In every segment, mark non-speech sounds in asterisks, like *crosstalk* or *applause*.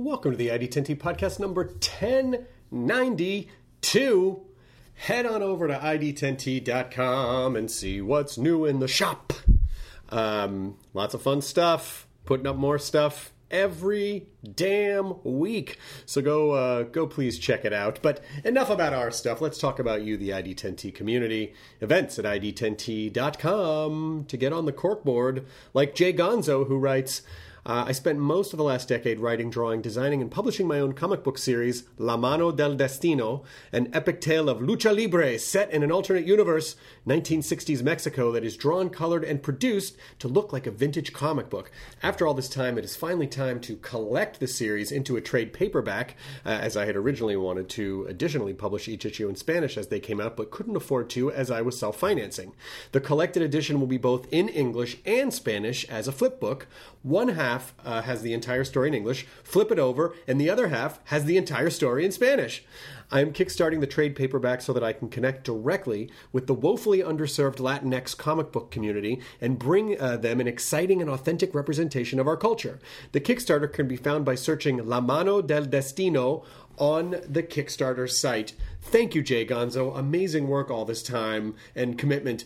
Welcome to the ID10T podcast number 1092. Head on over to ID10T.com and see what's new in the shop. Um, lots of fun stuff, putting up more stuff every damn week. So go uh, go please check it out. But enough about our stuff. Let's talk about you, the ID10T community. Events at ID10T.com to get on the corkboard, like Jay Gonzo, who writes. Uh, I spent most of the last decade writing, drawing, designing, and publishing my own comic book series, La Mano del Destino, an epic tale of lucha libre set in an alternate universe, 1960s Mexico, that is drawn, colored, and produced to look like a vintage comic book. After all this time, it is finally time to collect the series into a trade paperback, uh, as I had originally wanted to additionally publish each issue in Spanish as they came out, but couldn't afford to as I was self financing. The collected edition will be both in English and Spanish as a flip book. One half half uh, has the entire story in English, flip it over, and the other half has the entire story in Spanish. I am kickstarting the trade paperback so that I can connect directly with the woefully underserved Latinx comic book community and bring uh, them an exciting and authentic representation of our culture. The Kickstarter can be found by searching La Mano del Destino on the Kickstarter site. Thank you, Jay Gonzo. Amazing work all this time and commitment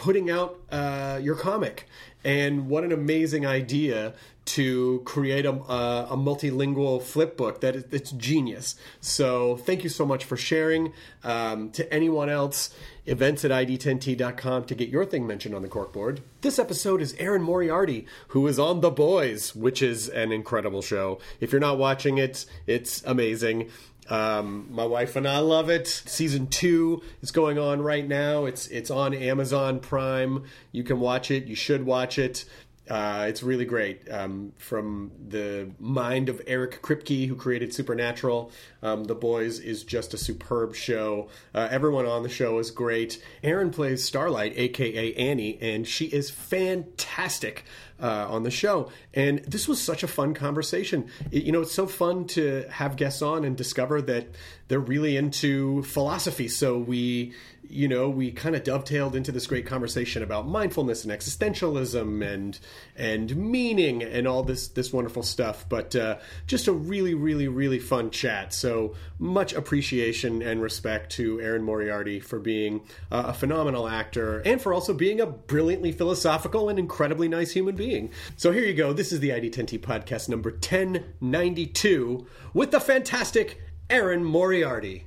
putting out uh, your comic. And what an amazing idea to create a, a, a multilingual flip book that is, it's genius. So thank you so much for sharing. Um, to anyone else, events at id10t.com to get your thing mentioned on the corkboard. This episode is Erin Moriarty, who is on The Boys, which is an incredible show. If you're not watching it, it's amazing. Um, my wife and I love it. Season two is going on right now. It's it's on Amazon Prime. You can watch it. You should watch it. Uh, it's really great. Um, from the mind of Eric Kripke, who created Supernatural, um, The Boys is just a superb show. Uh, everyone on the show is great. Erin plays Starlight, aka Annie, and she is fantastic uh, on the show. And this was such a fun conversation. It, you know, it's so fun to have guests on and discover that they're really into philosophy. So we you know, we kind of dovetailed into this great conversation about mindfulness and existentialism and and meaning and all this this wonderful stuff. But uh, just a really, really, really fun chat. So much appreciation and respect to Erin Moriarty for being uh, a phenomenal actor and for also being a brilliantly philosophical and incredibly nice human being. So here you go. This is the ID10T podcast number 1092 with the fantastic Erin Moriarty.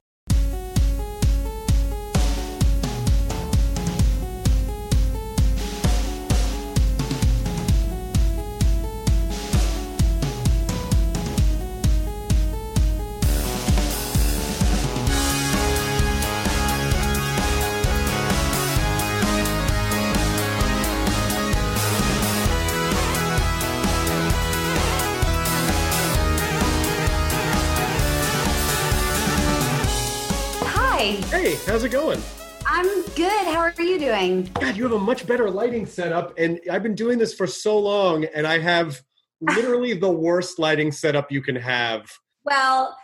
Hey, how's it going? I'm good. How are you doing? God, you have a much better lighting setup, and I've been doing this for so long, and I have *laughs* literally the worst lighting setup you can have. Well,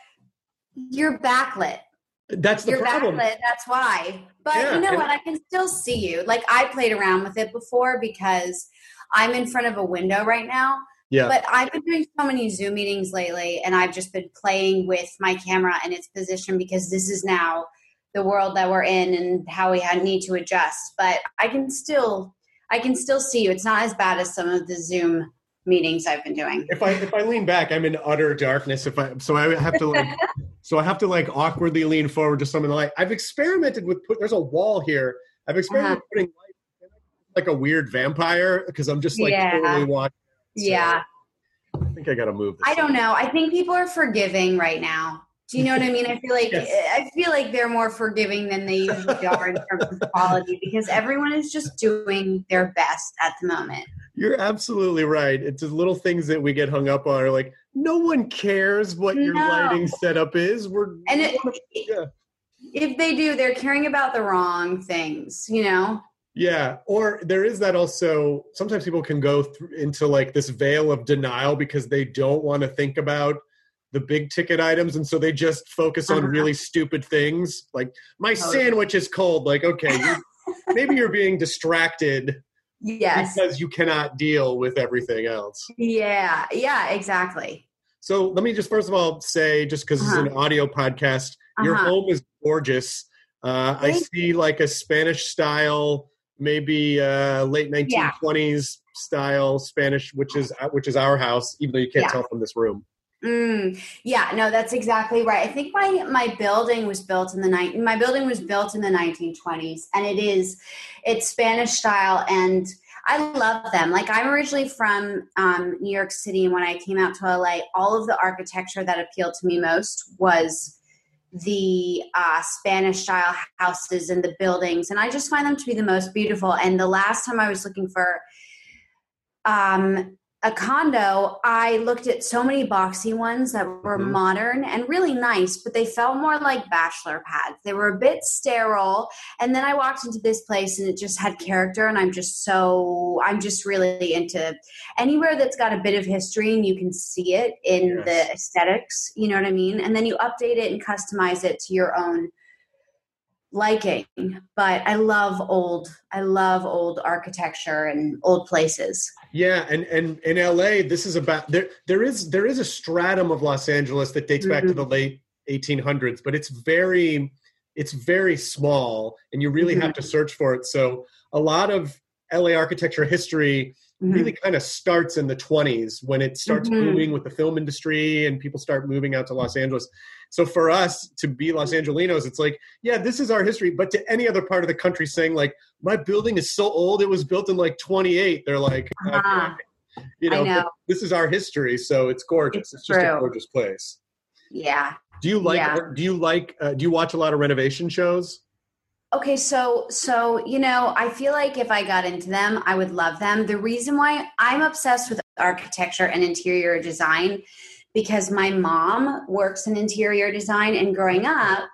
you're backlit. That's the you're problem. backlit. That's why. But Yeah, you know what? I can still see you. Like I played around with it before because I'm in front of a window right now. Yeah. But I've been doing so many Zoom meetings lately, and I've just been playing with my camera and its position because this is now the world that we're in and how we had need to adjust. But I can still, I can still see you. It's not as bad as some of the Zoom meetings I've been doing. If I if I lean back, I'm in utter darkness. If I so I have to like *laughs* so I have to like awkwardly lean forward to some of the light. I've experimented with put. There's a wall here. I've experimented Uh-huh. putting light like a weird vampire because I'm just like Yeah. totally watching. So yeah. I think I got to move. This I don't know. I think people are forgiving right now. Do you know what I mean? I feel like Yes. I feel like they're more forgiving than they usually are in terms of *laughs* quality because everyone is just doing their best at the moment. You're absolutely right. It's the little things that we get hung up on are like, no one cares what your lighting setup is. We're And it, yeah. if they do, they're caring about the wrong things, you know? Yeah, or there is that also. Sometimes people can go through into like this veil of denial because they don't want to think about the big ticket items, and so they just focus on Uh-huh. really stupid things like my sandwich is cold. Like, okay, you, *laughs* maybe you're being distracted Yes. because you cannot deal with everything else. Yeah. Yeah, exactly. So let me just first of all say, just because Uh-huh. it's an audio podcast, your Uh-huh. home is gorgeous. Uh, I see like a Spanish style, maybe uh, late 1920s style Spanish, which is uh, which is our house, even though you can't Yeah. tell from this room. Mm, yeah, no, that's exactly right. I think my my building was built in the night. My building was built in the 1920s, and it is it's Spanish style, and I love them. Like I'm originally from um, New York City, and when I came out to LA, all of the architecture that appealed to me most was the uh, Spanish style houses and the buildings, and I just find them to be the most beautiful. And the last time I was looking for um, a condo, I looked at so many boxy ones that were Mhm. modern and really nice, but they felt more like bachelor pads. They were a bit sterile. And then I walked into this place and it just had character. And I'm just so, I'm just really into anywhere that's got a bit of history and you can see it in Yes. the aesthetics. You know what I mean? And then you update it and customize it to your own liking. But I love old, I love old architecture and old places. Yeah, and and in LA, this is about there. There is there is a stratum of Los Angeles that dates back to Mm-hmm. the late 1800s, but it's very it's very small, and you really Mm-hmm. have to search for it. So a lot of LA architecture history Mhm. really kind of starts in the 20s when it starts Mhm. booming with the film industry and people start moving out to Los Angeles. So for us to be Los Angelinos, it's like, yeah, this is our history. But to any other part of the country saying like, my building is so old, it was built in like 28, they're like, Uh-huh. okay. you know, know. this is our history, so it's gorgeous. It's, It's just a gorgeous place. Yeah. Do you like? Yeah. Do you like? Uh, do you watch a lot of renovation shows? Okay, so so you know, I feel like if I got into them, I would love them. The reason why I'm obsessed with architecture and interior design because my mom works in interior design and growing up,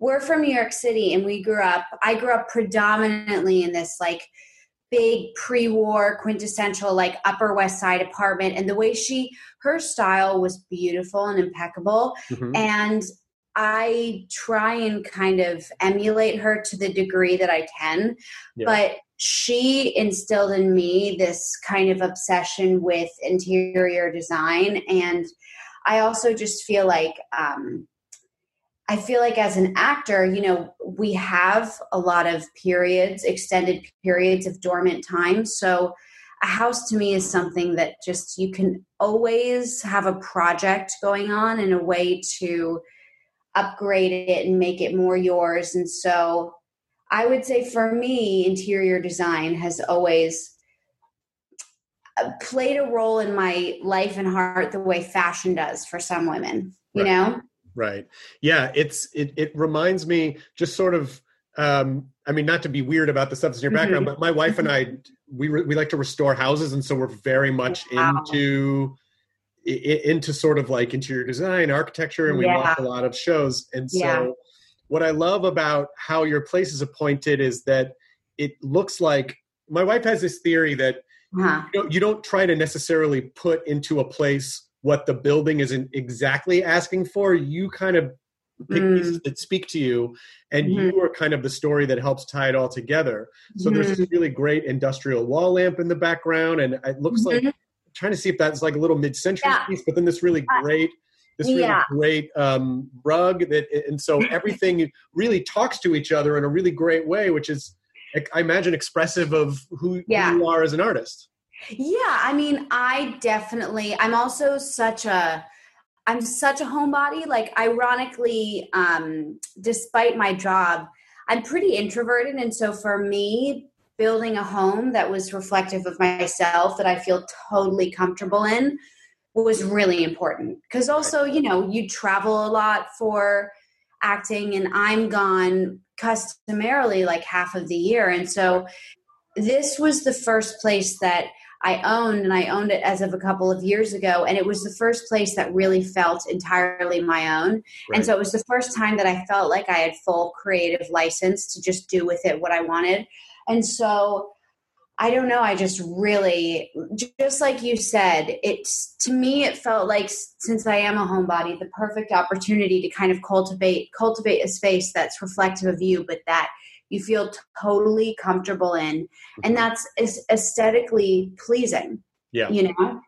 we're from New York City and we grew up I grew up predominantly in this like big pre-war quintessential like upper west side apartment and the way she her style was beautiful and impeccable Mhm. and I try and kind of emulate her to the degree that I can. Yeah. But she instilled in me this kind of obsession with interior design. And I also just feel like, um, I feel like as an actor, you know, we have a lot of periods, extended periods of dormant time. So, a house to me is something that just you can always have a project going on and a way to upgrade it and make it more yours. And so I would say for me, interior design has always uh, played a role in my life and heart the way fashion does for some women, you Right. know? Right. Yeah. It's it. It reminds me just sort of. Um, I mean, not to be weird about the stuff in your background, but my wife and I, we re- we like to restore houses, and so we're very much Wow. into into sort of like interior design, architecture, and we Yeah. watch a lot of shows. And so, Yeah. what I love about how your place is appointed is that it looks like my wife has this theory that Huh. you don't, you don't try to necessarily put into a place what the building isn't exactly asking for. You kind of pick Mm. pieces that speak to you, and Mhm. you are kind of the story that helps tie it all together. So there's Mhm. this really great industrial wall lamp in the background, and it looks like Mhm. I'm trying to see if that's like a little mid-century Yeah. piece, but then this really Uh, great. This really yeah. great um, rug that, and so everything really talks to each other in a really great way, which is I imagine, expressive of who, Yeah. who you are as an artist. Yeah, I mean, I definitely. I'm also such a. I'm such a homebody. Like, ironically, um, despite my job, I'm pretty introverted, and so for me, building a home that was reflective of myself, that I feel totally comfortable in, was really important. Because also, you know, you travel a lot for acting, and I'm gone customarily like half of the year, and so this was the first place that I owned, and I owned it as of a couple of years ago. And it was the first place that really felt entirely my own. And so it was the first time that I felt like I had full creative license to just do with it what I wanted. And so I don't know, I just really, just like you said, it's to me, it felt like since I am a homebody, the perfect opportunity to kind of cultivate, cultivate a space that's reflective of you, but that you feel totally comfortable in and that's is aesthetically pleasing Yeah. you know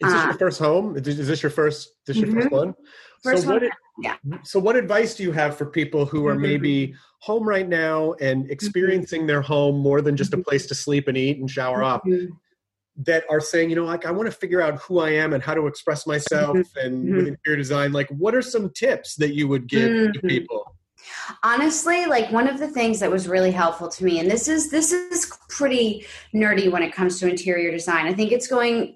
Is this Uh, your first home? Is is this your first? This your first Mhm. one? First so what? one, ad- yeah. So what advice do you have for people who are Mhm. maybe home right now and experiencing their home more than just a Mhm. place to sleep and eat and shower? Mhm. That are saying, you know, like I want to figure out who I am and how to express myself and with interior design. Like, what are some tips that you would give to people? Honestly like one of the things that was really helpful to me and this is this is pretty nerdy when it comes to interior design i think it's going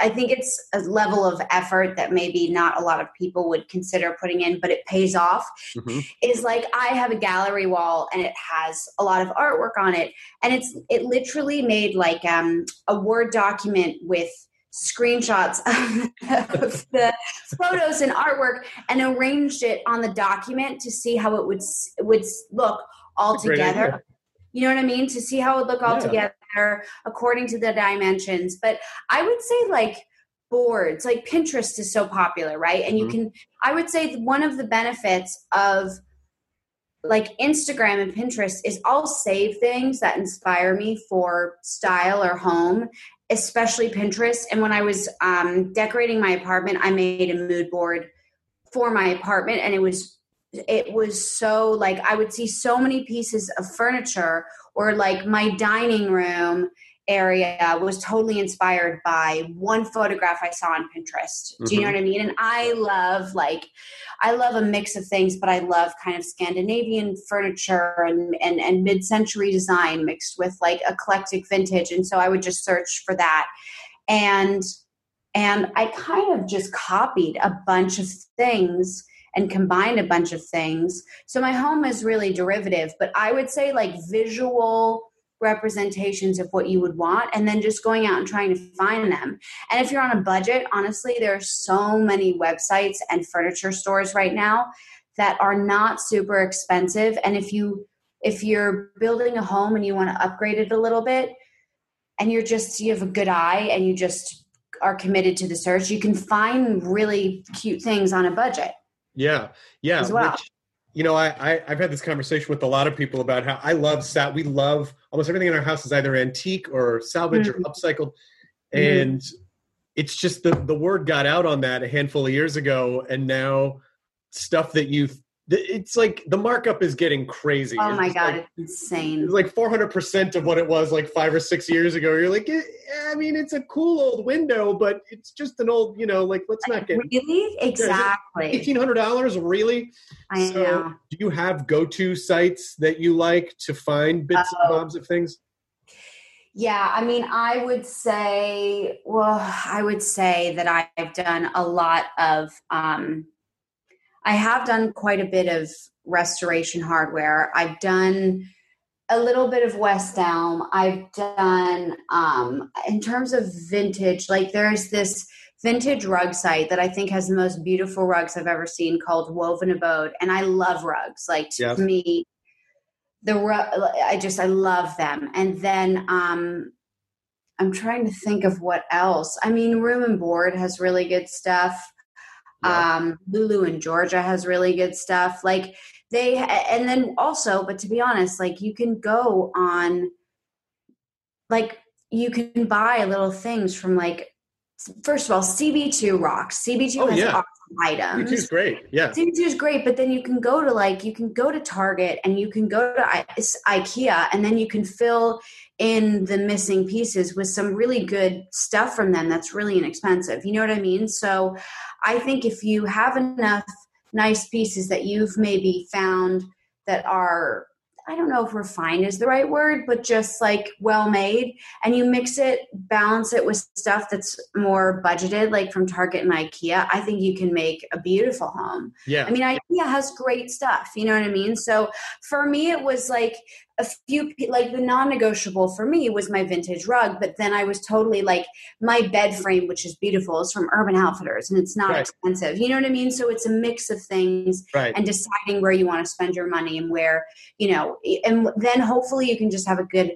i think it's a level of effort that maybe not a lot of people would consider putting in but it pays off Mhm. is like I have a gallery wall and it has a lot of artwork on it and it's it literally made like um a word document with screenshots of the photos and artwork and arranged it on the document to see how it would would look all That's a great together. You know what i mean? To see how it would look all Yeah. together according to the dimensions. But i would say like boards like pinterest is so popular right? And you Mhm. can i would say one of the benefits of like Instagram and Pinterest is I'll save things that inspire me for style or home, especially Pinterest. And when I was um, decorating my apartment, I made a mood board for my apartment, and it was it was so like I would see so many pieces of furniture or like my dining room area was totally inspired by one photograph I saw on Pinterest. Do you know mm-hmm. what I mean? And I love like I love a mix of things, but I love kind of Scandinavian furniture and, and, and mid century design mixed with like eclectic vintage. And so I would just search for that. And and I kind of just copied a bunch of things and combined a bunch of things. So my home is really derivative, but I would say like visual representations of what you would want and then just going out and trying to find them. And if you're on a budget, honestly, there are so many websites and furniture stores right now that are not super expensive. And if you if you're building a home and you want to upgrade it a little bit and you're just you have a good eye and you just are committed to the search, you can find really cute things on a budget. Yeah, yeah. Well. Which, you know, I, I I've had this conversation with a lot of people about how I love sat. We love almost everything in our house is either antique or salvage or Mhm. upcycled, Mhm. and it's just the the word got out on that a handful of years ago, and now stuff that you it's like the markup is getting crazy. Oh It's my god, like- it's insane. it's like 400% of what it was like five or six years ago. You're like, eh, I mean, it's a cool old window, but it's just an old, you know, like, let's not get Really? Exactly. $1,800, really? I so, know. do you have go to sites that you like to find bits and Oh. bobs of things? Yeah, I mean, I would say, well, I would say that I've done a lot of, um, I have done quite a bit of restoration hardware. I've done a little bit of West Elm. I've done, um, in terms of vintage, like there's this vintage rug site that I think has the most beautiful rugs I've ever seen called Woven Abode. And I love rugs. Like to Yes. me, the ru- I just I love them. And then um I'm trying to think of what else. I mean, Room and Board has really good stuff. Yeah. Um Lulu and Georgia has really good stuff. Like they and then also, but to be honest, like you can go on like you can buy little things from like first of all, CB2 rocks. CB2 Oh, has yeah. awesome items. CB2 is great. Yeah. CB2 is great, but then you can go to like you can go to Target and you can go to I- IKEA and then you can fill in the missing pieces with some really good stuff from them that's really inexpensive. You know what I mean? So I think if you have enough nice pieces that you've maybe found that are I don't know if refined is the right word, but just like well made, and you mix it, balance it with stuff that's more budgeted, like from Target and IKEA, I think you can make a beautiful home. Yeah. I mean, IKEA has great stuff. You know what I mean? So for me, it was like a few, like the non negotiable for me was my vintage rug. But then I was totally like, my bed frame, which is beautiful, is from Urban Outfitters and it's not Right. expensive. You know what I mean? So it's a mix of things right. and deciding where you want to spend your money and where, you know, and then hopefully you can just have a good,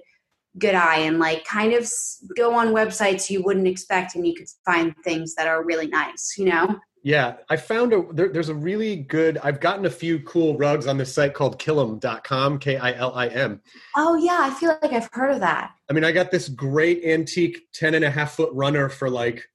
good eye and like kind of go on websites you wouldn't expect and you could find things that are really nice, you know? Yeah, I found a there, there's a really good. I've gotten a few cool rugs on this site called Kilim.com, K I L I M. Oh yeah, I feel like I've heard of that. I mean, I got this great antique 10 and a half foot runner for like,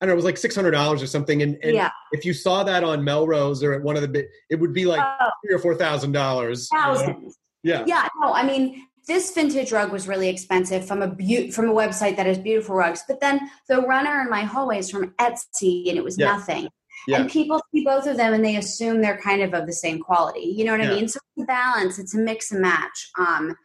I don't know, it was like $600 or something. And, and yeah. if you saw that on Melrose or at one of the, it would be like Oh, three or four thousand dollars. thousands. Yeah. Yeah, no, I mean this vintage rug was really expensive from a beau- from a website that has beautiful rugs. But then the runner in my hallway is from Etsy, and it was Yeah. nothing. Yeah. And people see both of them, and they assume they're kind of of the same quality. You know what Yeah. I mean? So it's a balance. It's a mix and match. Um,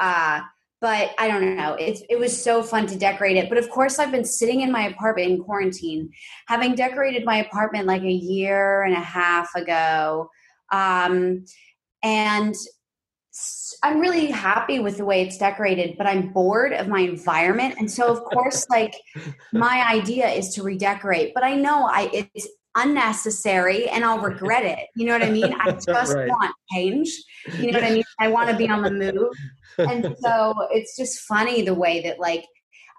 uh, but I don't know. It it was so fun to decorate it. But of course, I've been sitting in my apartment in quarantine, having decorated my apartment like a year and a half ago. Um, and I'm really happy with the way it's decorated, but I'm bored of my environment. And so, of course, like *laughs* my idea is to redecorate, but I know I it's unnecessary and I'll regret it. You know what I mean? I *laughs* just Right. want change. You know what I mean? I want to be on the move. And *laughs* so it's just funny the way that like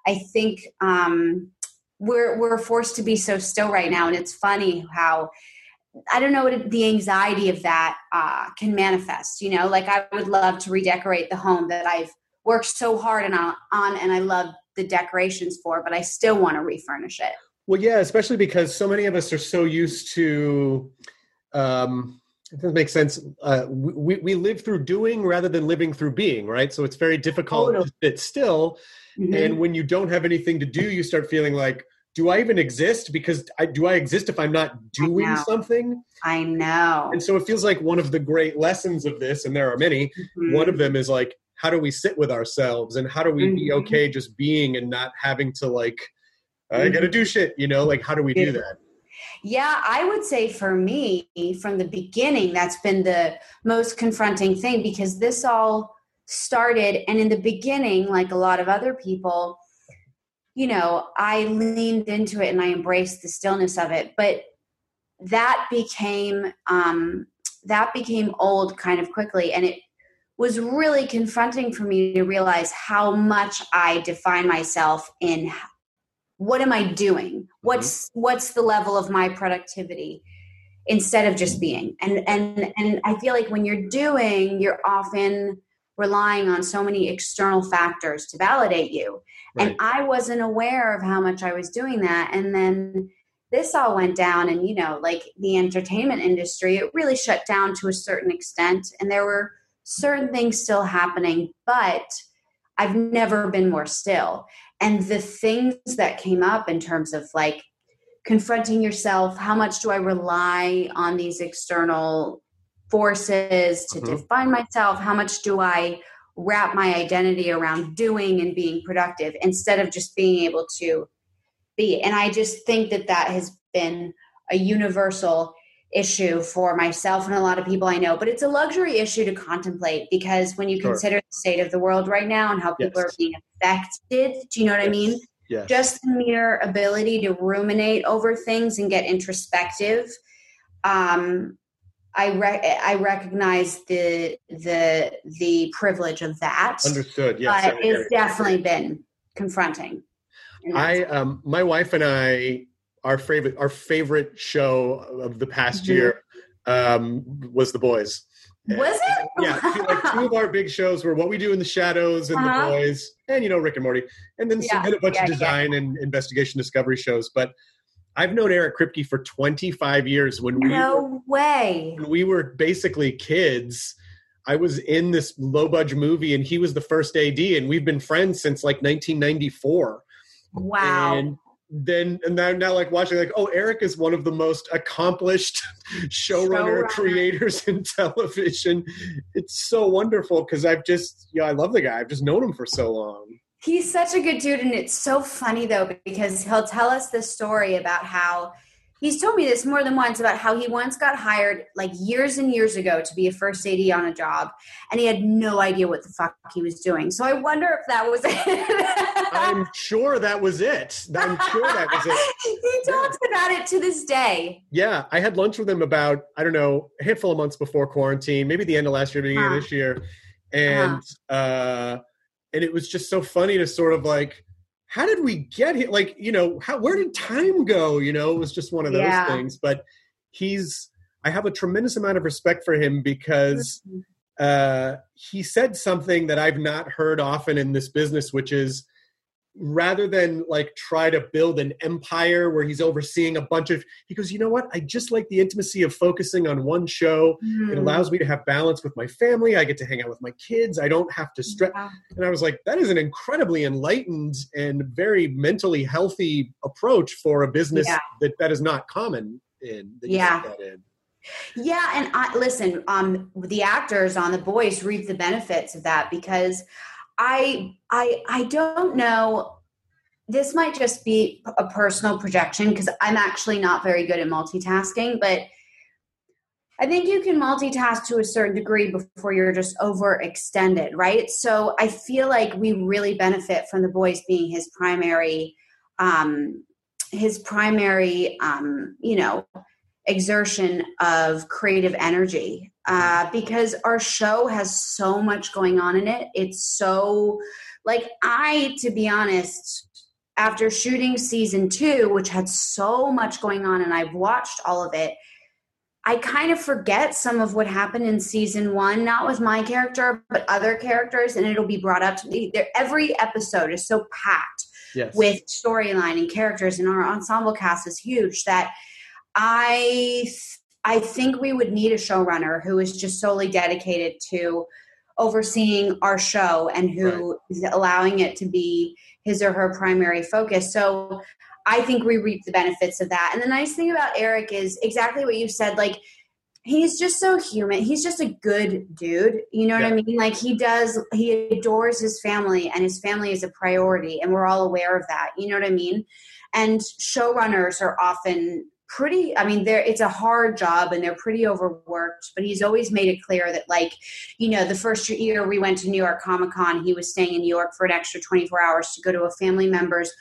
I think um we're we're forced to be so still right now and it's funny how I don't know what it, the anxiety of that uh, can manifest. You know, like I would love to redecorate the home that I've worked so hard and on, on and I love the decorations for, but I still want to refurnish it. Well, yeah, especially because so many of us are so used to, um, it doesn't make sense. Uh, we, we live through doing rather than living through being, right? So it's very difficult Totally. to sit still. Mhm. And when you don't have anything to do, you start feeling like, do I even exist? Because I, do I exist if I'm not doing know. something? I know. And so it feels like one of the great lessons of this, and there are many, Mhm. one of them is like, how do we sit with ourselves and how do we be Mhm. okay just being and not having to like, I gotta do shit, you know? Like, how do we do that? Yeah, I would say for me, from the beginning, that's been the most confronting thing because this all started, and in the beginning, like a lot of other people, you know, I leaned into it and I embraced the stillness of it. But that became um, that became old kind of quickly, and it was really confronting for me to realize how much I define myself in what am I doing? What's mm-hmm. what's the level of my productivity instead of just being? And and and I feel like when you're doing, you're often relying on so many external factors to validate you. And I wasn't aware of how much I was doing that. And then this all went down and you know, like the entertainment industry, it really shut down to a certain extent and there were certain things still happening, but I've never been more still and the things that came up in terms of like confronting yourself how much do i rely on these external forces to Mhm. define myself how much do i wrap my identity around doing and being productive instead of just being able to be and i just think that that has been a universal issue for myself and a lot of people i know but it's a luxury issue to contemplate because when you Sure. consider the state of the world right now and how people Yes. are being affected do you know what i mean Yes. just the mere ability to ruminate over things and get introspective um i re- i recognize the the the privilege of that Understood. Yes. but it's definitely been confronting I um my wife and I our favorite our favorite show of the past Mhm. year um was The Boys. Was it? yeah, two, like two of our big shows were What We Do in the Shadows and Uh-huh. The Boys, and you know Rick and Morty, and then Yeah, a bunch yeah, of yeah. design and investigation discovery shows. But I've known Eric Kripke for 25 years. When we were, No way. when we were basically kids, I was in this low budget movie, and he was the first AD, and we've been friends since like 1994. Wow. And then and now, now like watching like oh Eric is one of the most accomplished *laughs* showrunner Showrunner. creators in *laughs* television. It's so wonderful because I've just yeah I love the guy. I've just known him for so long. He's such a good dude, and it's so funny though because he'll tell us the story about how he's told me this more than once about how he once got hired like years and years ago to be a first AD on a job, and he had no idea what the fuck he was doing. So I wonder if that was *laughs* it. I'm sure that was it. I'm sure that was it. *laughs* he talks about it to this day. Yeah, I had lunch with him about I don't know a handful of months before quarantine, maybe the end of last year, beginning Huh. of this year, and uh, and it was just so funny to sort of like, how did we get here? Like, you know, how where did time go? You know, it was just one of those Yeah. things. But he's, I have a tremendous amount of respect for him because uh, he said something that I've not heard often in this business, which is rather than like try to build an empire where he's overseeing a bunch of he goes you know what i just like the intimacy of focusing on one show it Hmm. allows me to have balance with my family i get to hang out with my kids i don't have to stress Yeah. and i was like that is an incredibly enlightened and very mentally healthy approach for a business Yeah. that that is not common in that Yeah. in. Yeah, and I listen, um the actors on the boys reap the benefits of that because I I I don't know this might just be a personal projection because I'm actually not very good at multitasking, but I think you can multitask to a certain degree before you're just overextended, right? So I feel like we really benefit from the boys being his primary um his primary um you know exertion of creative energy uh, because our show has so much going on in it. It's so, like, I, to be honest, after shooting season two, which had so much going on, and I've watched all of it, I kind of forget some of what happened in season one, not with my character, but other characters, and it'll be brought up to me. There, every episode is so packed yes with storyline and characters and our ensemble cast is huge that i i think we would need a showrunner who is just solely dedicated to overseeing our show and who is allowing it to be his or her primary focus. So i think we reap the benefits of that. And the nice thing about eric is exactly what you said like he's just so human. He's just a good dude you know what i mean? Like he does he adores his family and his family is a priority and we're all aware of that you know what i mean? And showrunners are often pretty i mean they're it's a hard job and they're pretty overworked but he's always made it clear that like you know the first year we went to new york comic con he was staying in new york for an extra 24 hours to go to a family member's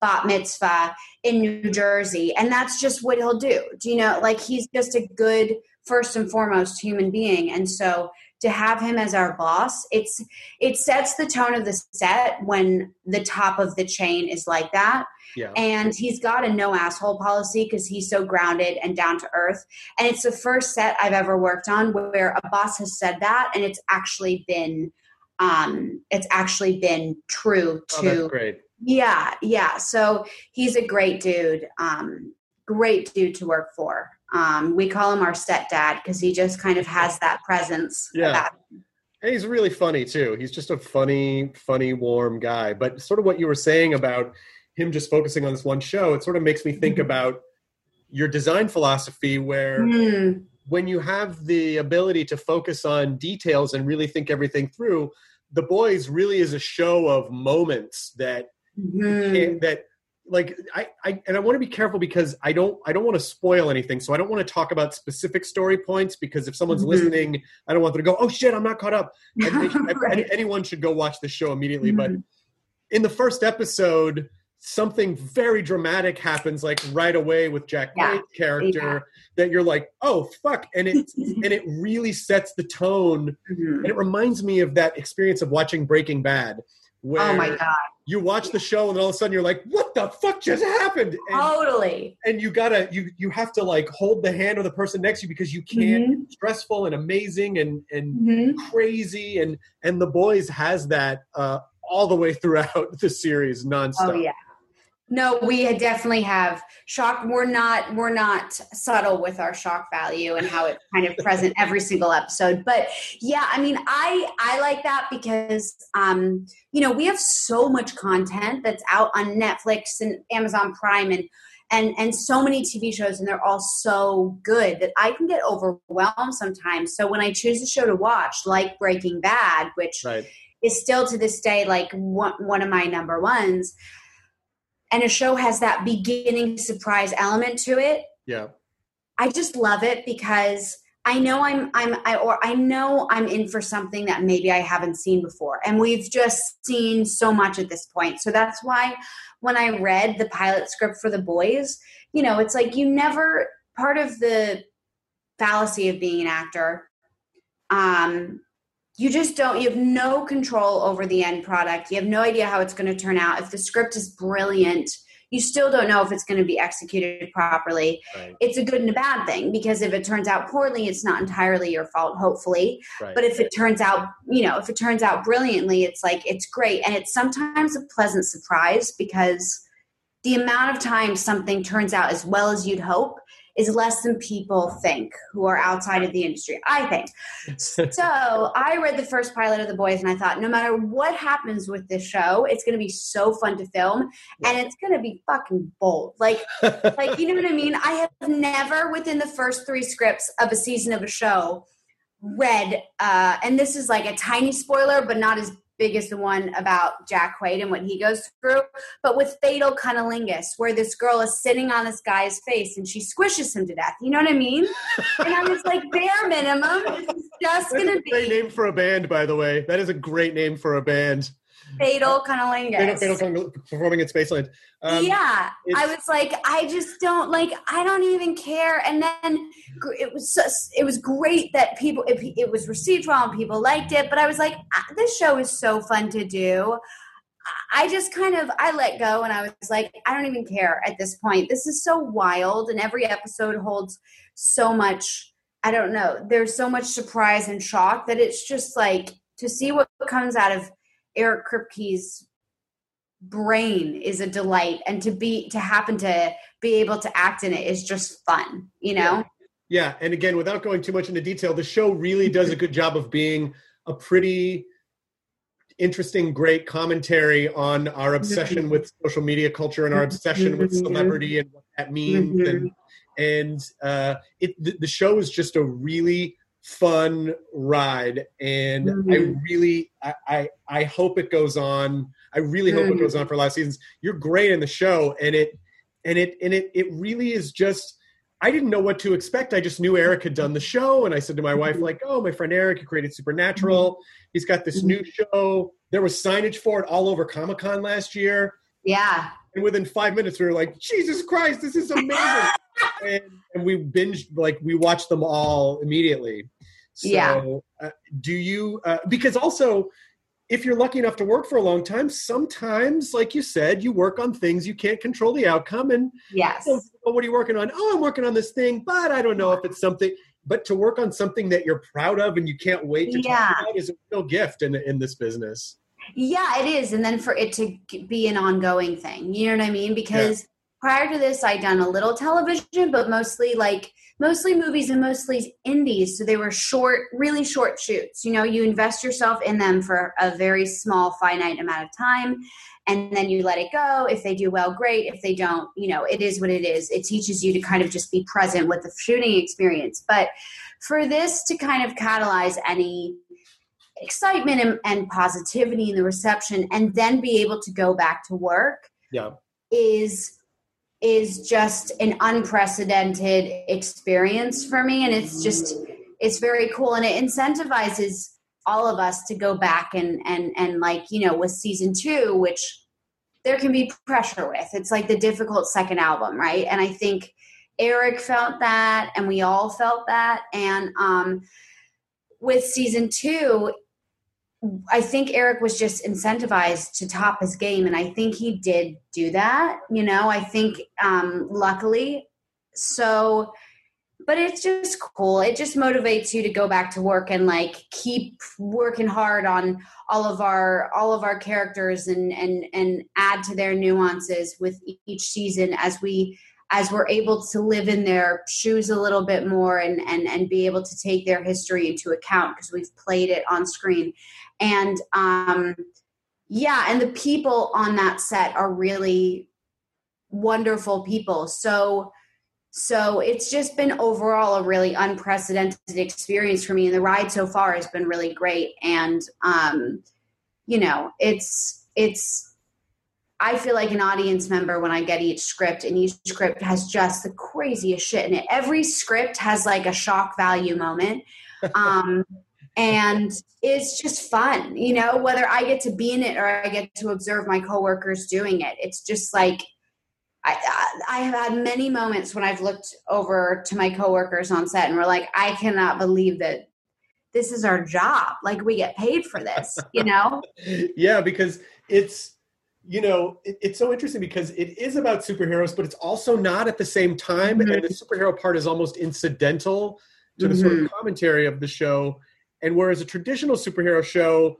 bat mitzvah in new jersey. And that's just what he'll do. Do you know like he's just a good first and foremost human being. And so to have him as our boss it's it sets the tone of the set when the top of the chain is like that. Yeah. And he's got a no asshole policy because he's so grounded and down to earth. And it's the first set i've ever worked on where a boss has said that and it's actually been um it's actually been true oh, to that's great. Yeah yeah. So he's a great dude um great dude to work for um we call him our stepdad because he just kind of has that presence Yeah. about And he's really funny too. He's just a funny, funny, warm guy. But sort of what you were saying about him just focusing on this one show, it sort of makes me think about your design philosophy where Mm, when you have the ability to focus on details and really think everything through, the boys really is a show of moments that mhm. that like I, I and I want to be careful because I don't I don't want to spoil anything. So I don't want to talk about specific story points because if someone's Mhm. listening, I don't want them to go, "Oh shit, I'm not caught up." *laughs* Right. any- anyone should go watch the show immediately. But Mhm. in the first episode, something very dramatic happens like right away with Jack Yeah. Blake's character Yeah. that you're like, "Oh fuck," and it *laughs* and it really sets the tone Mhm. and it reminds me of that experience of watching Breaking Bad, where oh my god you watch the show and all of a sudden you're like, what the fuck just happened? And, totally and you gotta you you have to like hold the hand of the person next to you because you can't Mhm. stressful and amazing and and Mhm. crazy and and the boys has that uh all the way throughout *laughs* the series nonstop. Oh yeah. No, we definitely have shock. We're not we're not subtle with our shock value and how it's kind of present every single episode. But yeah, I mean, I I like that because um, you know, we have so much content that's out on Netflix and Amazon Prime and and and so many TV shows and they're all so good that I can get overwhelmed sometimes. So when I choose a show to watch, like Breaking Bad, which Right. is still to this day like one, one of my number ones and a show has that beginning surprise element to it. Yeah. i just love it because i know i'm i'm I, or i know i'm in for something that maybe i haven't seen before. And we've just seen so much at this point. So that's why when i read the pilot script for the boys you know it's like you never part of the fallacy of being an actor um you just don't you have no control over the end product. You have no idea how it's going to turn out. If the script is brilliant you still don't know if it's going to be executed properly. Right. it's a good and a bad thing because if it turns out poorly it's not entirely your fault hopefully. Right. but if it turns out you know if it turns out brilliantly it's like it's great. And it's sometimes a pleasant surprise because the amount of times something turns out as well as you'd hope is less than people think who are outside of the industry i think *laughs* so I read the first pilot of The Boys and I thought, no matter what happens with this show, it's going to be so fun to film and it's going to be fucking bold. Like, like you know what I mean? I have never, within the first three scripts of a season of a show, read, uh, and this is like a tiny spoiler, but not as big as the one about Jack Quaid and what he goes through, but with Fatal Cunnilingus, where this girl is sitting on this guy's face and she squishes him to death. You know what I mean? *laughs* And I was like, bare minimum, it's just going a to great be name for a band, by the way. That is a great name for a band. Fatal Fatal, Cunnilingus. Fatal Con- performing in Spaceland. Um, yeah, I was like, I just don't like. I don't even care. And then it was so, it was great that people it, it was received well and people liked it. But I was like, ah, this show is so fun to do. I just kind of I let go and I was like, I don't even care at this point. This is so wild, and every episode holds so much. I don't know. There's so much surprise and shock that it's just like to see what comes out of Eric Kripke's brain is a delight and to be to happen to be able to act in it is just fun you know? Yeah, and again, without going too much into detail, the show really does a good job of being a pretty interesting, great commentary on our obsession mm-hmm. with social media culture and our obsession with mm-hmm. celebrity and what that means. And mm-hmm. and uh, it the, the show is just a really fun ride, and I mm-hmm. really I, I I hope it goes on. I really hope it mm-hmm. goes on for a lot of seasons. You're great in the show, and it and it and it it really is just I didn't know what to expect. I just knew Eric had done the show, and I said to my mm-hmm. wife, like, "Oh, my friend Eric, he created Supernatural. He's got this new show. There was signage for it all over Comic Con last year, yeah and within five minutes, we were like, Jesus Christ, this is amazing!" *laughs* and, and we binged, like, we watched them all immediately. So, Yeah. uh, do you? Uh, because also, if you're lucky enough to work for a long time, sometimes, like you said, you work on things you can't control the outcome, and yes oh, what are you working on? Oh, I'm working on this thing, but I don't know if it's something. But to work on something that you're proud of and you can't wait to Yeah. talk about is a real gift in in this business. yeah it is and then for it to be an ongoing thing you know what i mean because prior to this i'd done a little television but mostly like mostly movies and mostly indies so they were short really short shoots. You know you invest yourself in them for a very small finite amount of time and then you let it go. If they do well great. If they don't you know it is what it is. It teaches you to kind of just be present with the shooting experience. But for this to kind of catalyze any excitement and, and positivity in the reception and then be able to go back to work Yeah, is is just an unprecedented experience for me. And it's just it's very cool. And it incentivizes all of us to go back and and and like you know with season two which there can be pressure with. It's like the difficult second album right? And i think eric felt that and we all felt that. And um with season two I think Eric was just incentivized to top his game, and I think he did do that. You know, I think um, luckily. So, but it's just cool. It just motivates you to go back to work and like keep working hard on all of our all of our characters and and and add to their nuances with each season as we as we're able to live in their shoes a little bit more and and and be able to take their history into account because we've played it on screen and um yeah and the people on that set are really wonderful people so so it's just been overall a really unprecedented experience for me and the ride so far has been really great and um you know it's it's I feel like an audience member when I get each script, and each script has just the craziest shit in it. Every script has like a shock value moment. *laughs* Um, and it's just fun, you know, whether I get to be in it or I get to observe my coworkers doing it. It's just like, I, I have had many moments when I've looked over to my coworkers on set and we're like, I cannot believe that this is our job. Like we get paid for this, you know? *laughs* yeah, because it's you know, it, it's so interesting because it is about superheroes, but it's also not at the same time. Mm-hmm. And the superhero part is almost incidental to the mm-hmm. sort of mm-hmm. commentary of the show. And whereas a traditional superhero show,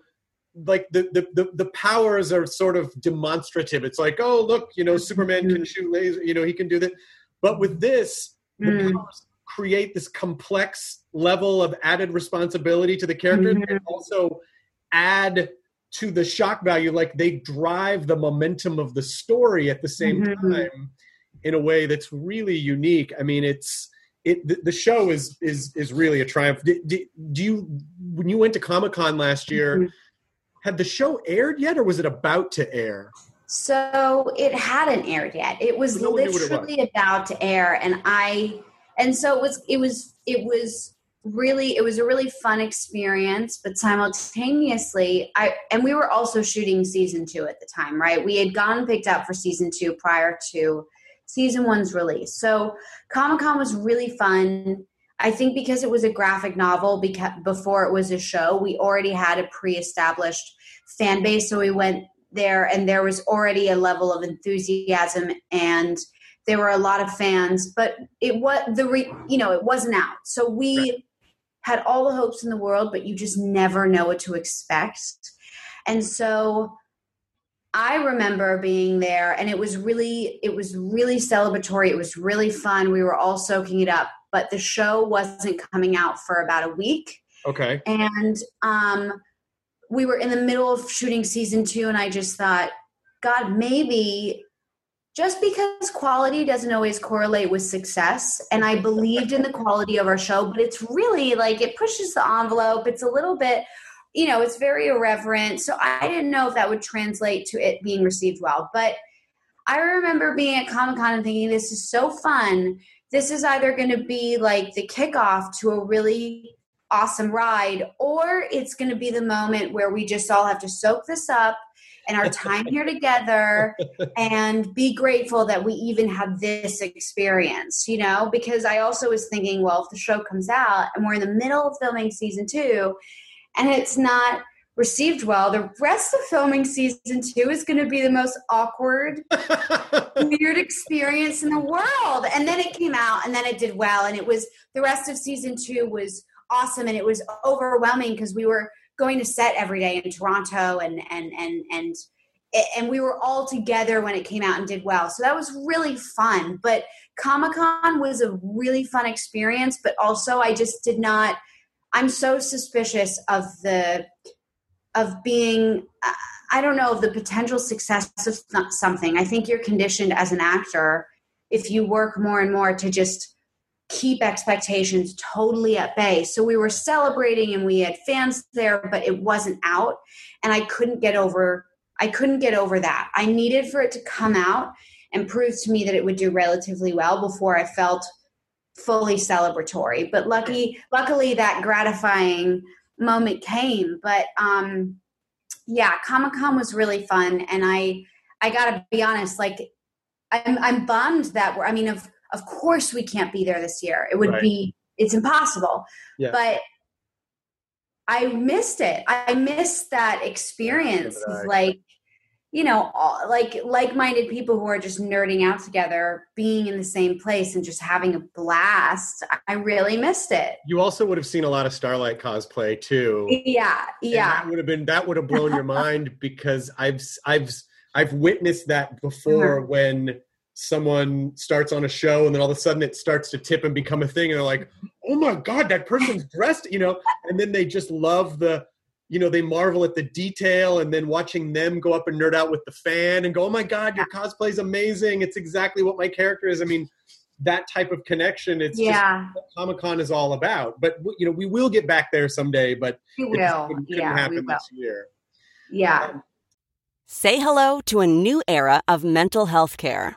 like the, the, the, the, powers are sort of demonstrative. It's like, oh, look, you know, Superman can shoot laser, you know, he can do that. But with this, the mm. powers create this complex level of added responsibility to the characters and mm-hmm. also add to the shock value like they drive the momentum of the story at the same mm-hmm. time in a way that's really unique i mean it's it the, the show is is is really a triumph do, do, do you when you went to comic-con last year mm-hmm. had the show aired yet or was it about to air so it hadn't aired yet it was no literally it was. about to air and i and so it was it was it was really it was a really fun experience but simultaneously i and we were also shooting season two at the time right we had gone picked up for season two prior to season one's release. So comic-con was really fun. I think because it was a graphic novel because before it was a show we already had a pre-established fan base so we went there and there was already a level of enthusiasm and there were a lot of fans but it was the re, you know it wasn't out. So we right. had all the hopes in the world, but you just never know what to expect. And so I remember being there and it was really it was really celebratory. It was really fun. We were all soaking it up, but the show wasn't coming out for about a week. Okay. And um we were in the middle of shooting season 2 and I just thought god maybe just because quality doesn't always correlate with success and i believed in the quality of our show but it's really like it pushes the envelope it's a little bit you know it's very irreverent. So i didn't know if that would translate to it being received well. But i remember being at comic-con and thinking this is so fun. This is either going to be like the kickoff to a really awesome ride or it's going to be the moment where we just all have to soak this up and our time here together *laughs* and be grateful that we even have this experience, you know? Because I also was thinking, well, if the show comes out and we're in the middle of filming season two and it's not received well, the rest of filming season two is going to be the most awkward, *laughs* weird experience in the world. And then it came out and then it did well. And it was the rest of season two was awesome and it was overwhelming because we were going to set every day in Toronto and and and and and we were all together when it came out and did well. So that was really fun. But Comic Con was a really fun experience, but also I just did not. I'm so suspicious of the of being. I don't know of the potential success of something. I think you're conditioned as an actor if you work more and more to just keep expectations totally at bay. So we were celebrating and we had fans there, but it wasn't out. And I couldn't get over I couldn't get over that. I needed for it to come out and prove to me that it would do relatively well before I felt fully celebratory. But lucky luckily that gratifying moment came. But um yeah, Comic Con was really fun and I I gotta be honest, like I'm I'm bummed that we're I mean of of course we can't be there this year. It would right. be it's impossible. Yeah. But I missed it. I missed that experience like, you know, all, like like-minded people who are just nerding out together, being in the same place and just having a blast. I really missed it. You also would have seen a lot of Starlight cosplay too. Yeah, yeah. that would have been that would have blown your mind *laughs* because I've I've I've witnessed that before Uh-huh. when someone starts on a show and then all of a sudden it starts to tip and become a thing and they're like, "Oh my god, that person's dressed," you know, and then they just love the you know, they marvel at the detail and then watching them go up and nerd out with the fan and go, "Oh my god, your cosplay is amazing. It's exactly what my character is." I mean, that type of connection it's just yeah, what Comic-Con is all about. But you know, we will get back there someday, but we will. couldn't, couldn't Yeah, we happen will. this year. Yeah. Um, Say hello to a new era of mental health care.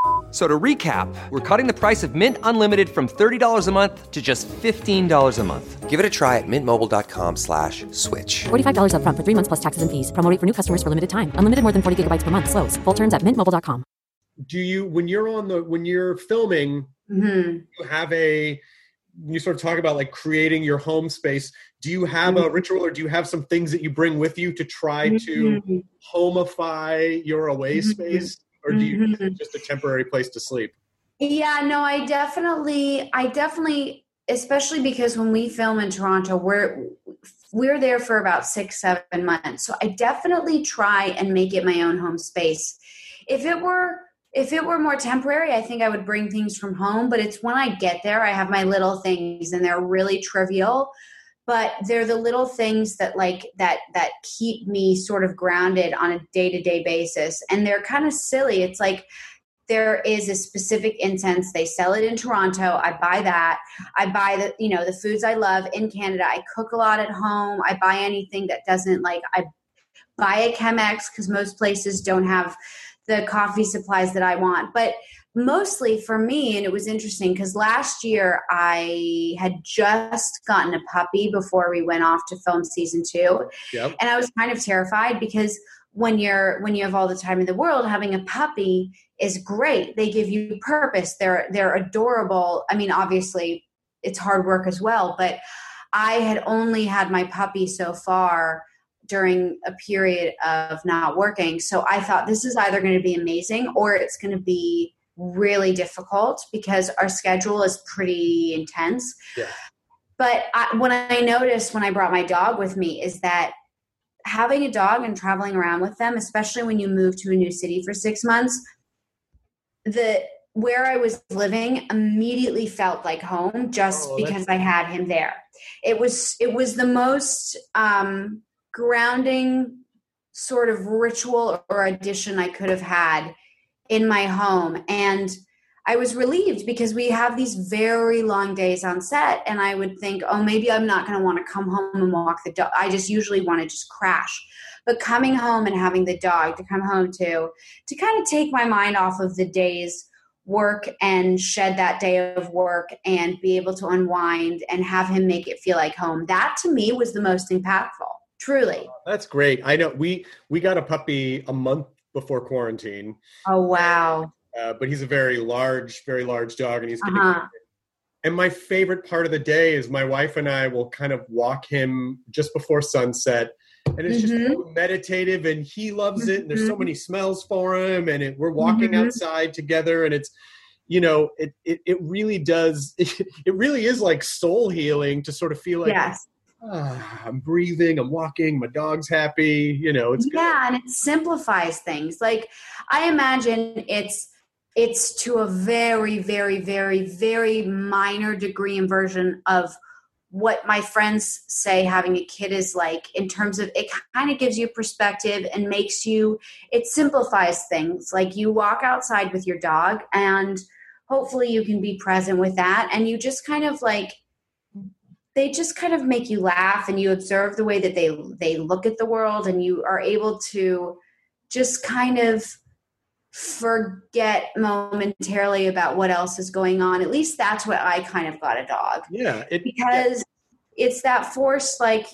F- So to recap, we're cutting the price of Mint Unlimited from $30 a month to just $15 a month. Give it a try at mintmobile.com slash switch. $45 upfront for three months plus taxes and fees. Promo rate for new customers for limited time. Unlimited more than 40 gigabytes per month. Slows. Full terms at mintmobile.com. Do you when you're on the when you're filming, hmm you have a you sort of talk about like creating your home space. Do you have a ritual or do you have some things that you bring with you to try to Mhm. homify your away Mhm. space? Or do you Mhm. it just a temporary place to sleep? Yeah, no, I definitely, I definitely, especially because when we film in Toronto, we're we're there for about six, seven months. So I definitely try and make it my own home space. If it were if it were more temporary, I think I would bring things from home. But it's when I get there, I have my little things, and they're really trivial. But they're the little things that like that that keep me sort of grounded on a day to day basis, and they're kind of silly. It's like there is a specific incense. They sell it in toronto. I buy that. I buy the you know the foods i love in canada. I cook a lot at home. I buy anything that doesn't like i buy a chemex because most places don't have the coffee supplies that i want. But mostly for me and it was interesting because last year i had just gotten a puppy before we went off to film season two. Yep. and i was kind of terrified because when you're when you have all the time in the world having a puppy is great. They give you purpose. They're they're adorable. I mean obviously it's hard work as well but i had only had my puppy so far during a period of not working. So i thought this is either going to be amazing or it's going to be really difficult because our schedule is pretty intense Yeah. but I, when i noticed when i brought my dog with me is that having a dog and traveling around with them, especially when you move to a new city for six months, the where I was living immediately felt like home just Oh, because I had him there. It was it was the most um, grounding sort of ritual or addition I could have had in my home, and I was relieved because we have these very long days on set, and I would think, oh, maybe I'm not going to want to come home and walk the dog. I just usually want to just crash. But coming home and having the dog to come home to, to kind of take my mind off of the day's work and shed that day of work and be able to unwind and have him make it feel like home. That to me was the most impactful, truly. That's great. I know we we got a puppy a month before quarantine, Oh, wow. uh, but he's a very large, very large dog, and he's getting Uh-huh. And my favorite part of the day is my wife and I will kind of walk him just before sunset and it's just so meditative and he loves it and there's so many smells for him and it, we're walking Mhm. outside together and it's you know it, it it really does *laughs* it really is like soul healing to sort of feel like yes. "Ah, i'm breathing i'm walking my dog's happy you know it's good. yeah and it simplifies things like i imagine it's it's to a very very very very minor degree and version of what my friends say having a kid is like in terms of it kind of gives you perspective and makes you it simplifies things like you walk outside with your dog and hopefully you can be present with that and you just kind of like they just kind of make you laugh and you observe the way that they they look at the world and you are able to just kind of forget momentarily about what else is going on. At least that's what i kind of got a dog. Yeah it, because it's that force like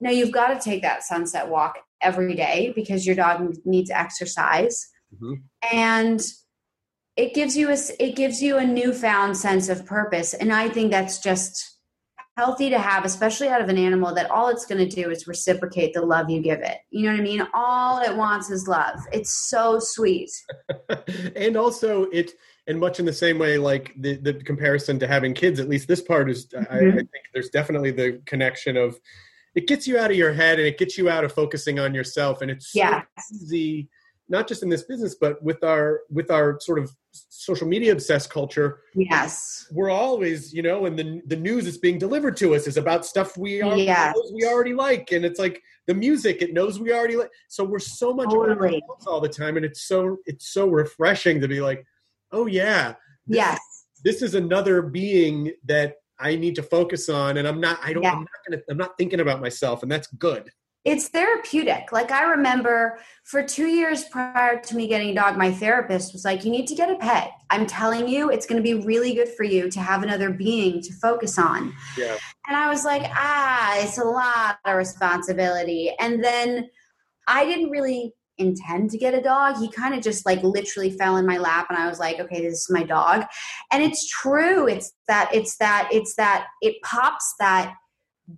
no you've got to take that sunset walk every day because your dog needs exercise. Mhm. and it gives you a it gives you a newfound sense of purpose. And i think that's just healthy to have especially out of an animal that all it's going to do is reciprocate the love you give it you know what i mean all it wants is love it's so sweet *laughs* and also it and much in the same way like the, the comparison to having kids at least this part is I, I Mhm. think there's definitely the connection of it gets you out of your head and it gets you out of focusing on yourself and it's so Yes. easy not just in this business but with our with our sort of social media obsessed culture. Yes. We're always you know and the the news that's being delivered to us is about stuff we are Yes. we already like. And it's like the music it knows we already like so we're so much Totally. all the time. And it's so it's so refreshing to be like oh yeah. This, yes. this is another being that i need to focus on. And i'm not i don't Yeah. i'm not gonna i'm not thinking about myself. And that's good it's therapeutic. Like I remember for two years prior to me getting a dog, my therapist was like, "You need to get a pet. I'm telling you, it's going to be really good for you to have another being to focus on." yeah And I was like, "Ah, it's a lot of responsibility." And then I didn't really intend to get a dog. He kind of just like literally fell in my lap and I was like, "Okay, this is my dog." And it's true. It's that it's that it's that it pops that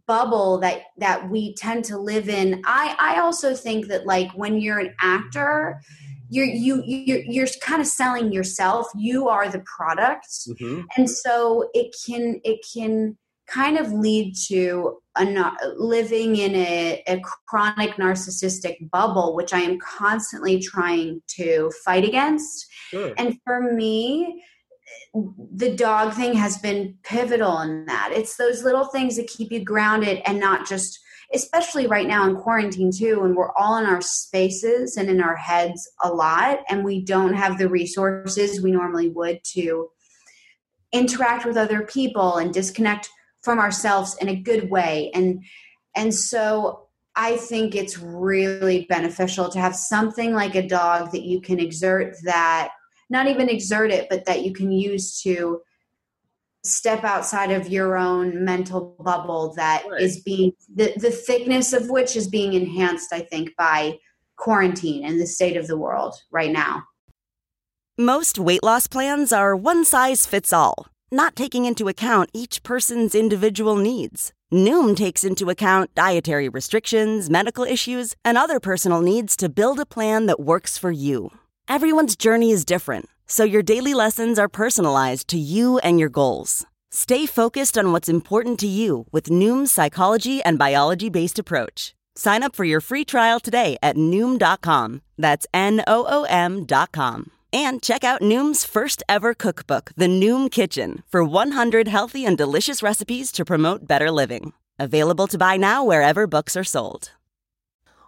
bubble that that we tend to live in. I i also think that like when you're an actor you're you you're, you're kind of selling yourself. You are the product. Mm-hmm. And so it can it can kind of lead to a living in a, a chronic narcissistic bubble which i am constantly trying to fight against. Sure. And for me, the dog thing has been pivotal in that. It's those little things that keep you grounded and not just, especially right now in quarantine too, when we're all in our spaces and in our heads a lot, and we don't have the resources we normally would to interact with other people and disconnect from ourselves in a good way. And and so I think it's really beneficial to have something like a dog that you can exert that not even exert it, but that you can use to step outside of your own mental bubble that is Right. being the, the thickness of which is being enhanced, I think, by quarantine and the state of the world right now. Most weight loss plans are one size fits all, not taking into account each person's individual needs. Noom takes into account dietary restrictions, medical issues, and other personal needs to build a plan that works for you. Everyone's journey is different, so your daily lessons are personalized to you and your goals. Stay focused on what's important to you with Noom's psychology and biology based approach. Sign up for your free trial today at Noom.com. That's N O O M.com. And check out Noom's first ever cookbook, The Noom Kitchen, for 100 healthy and delicious recipes to promote better living. Available to buy now wherever books are sold.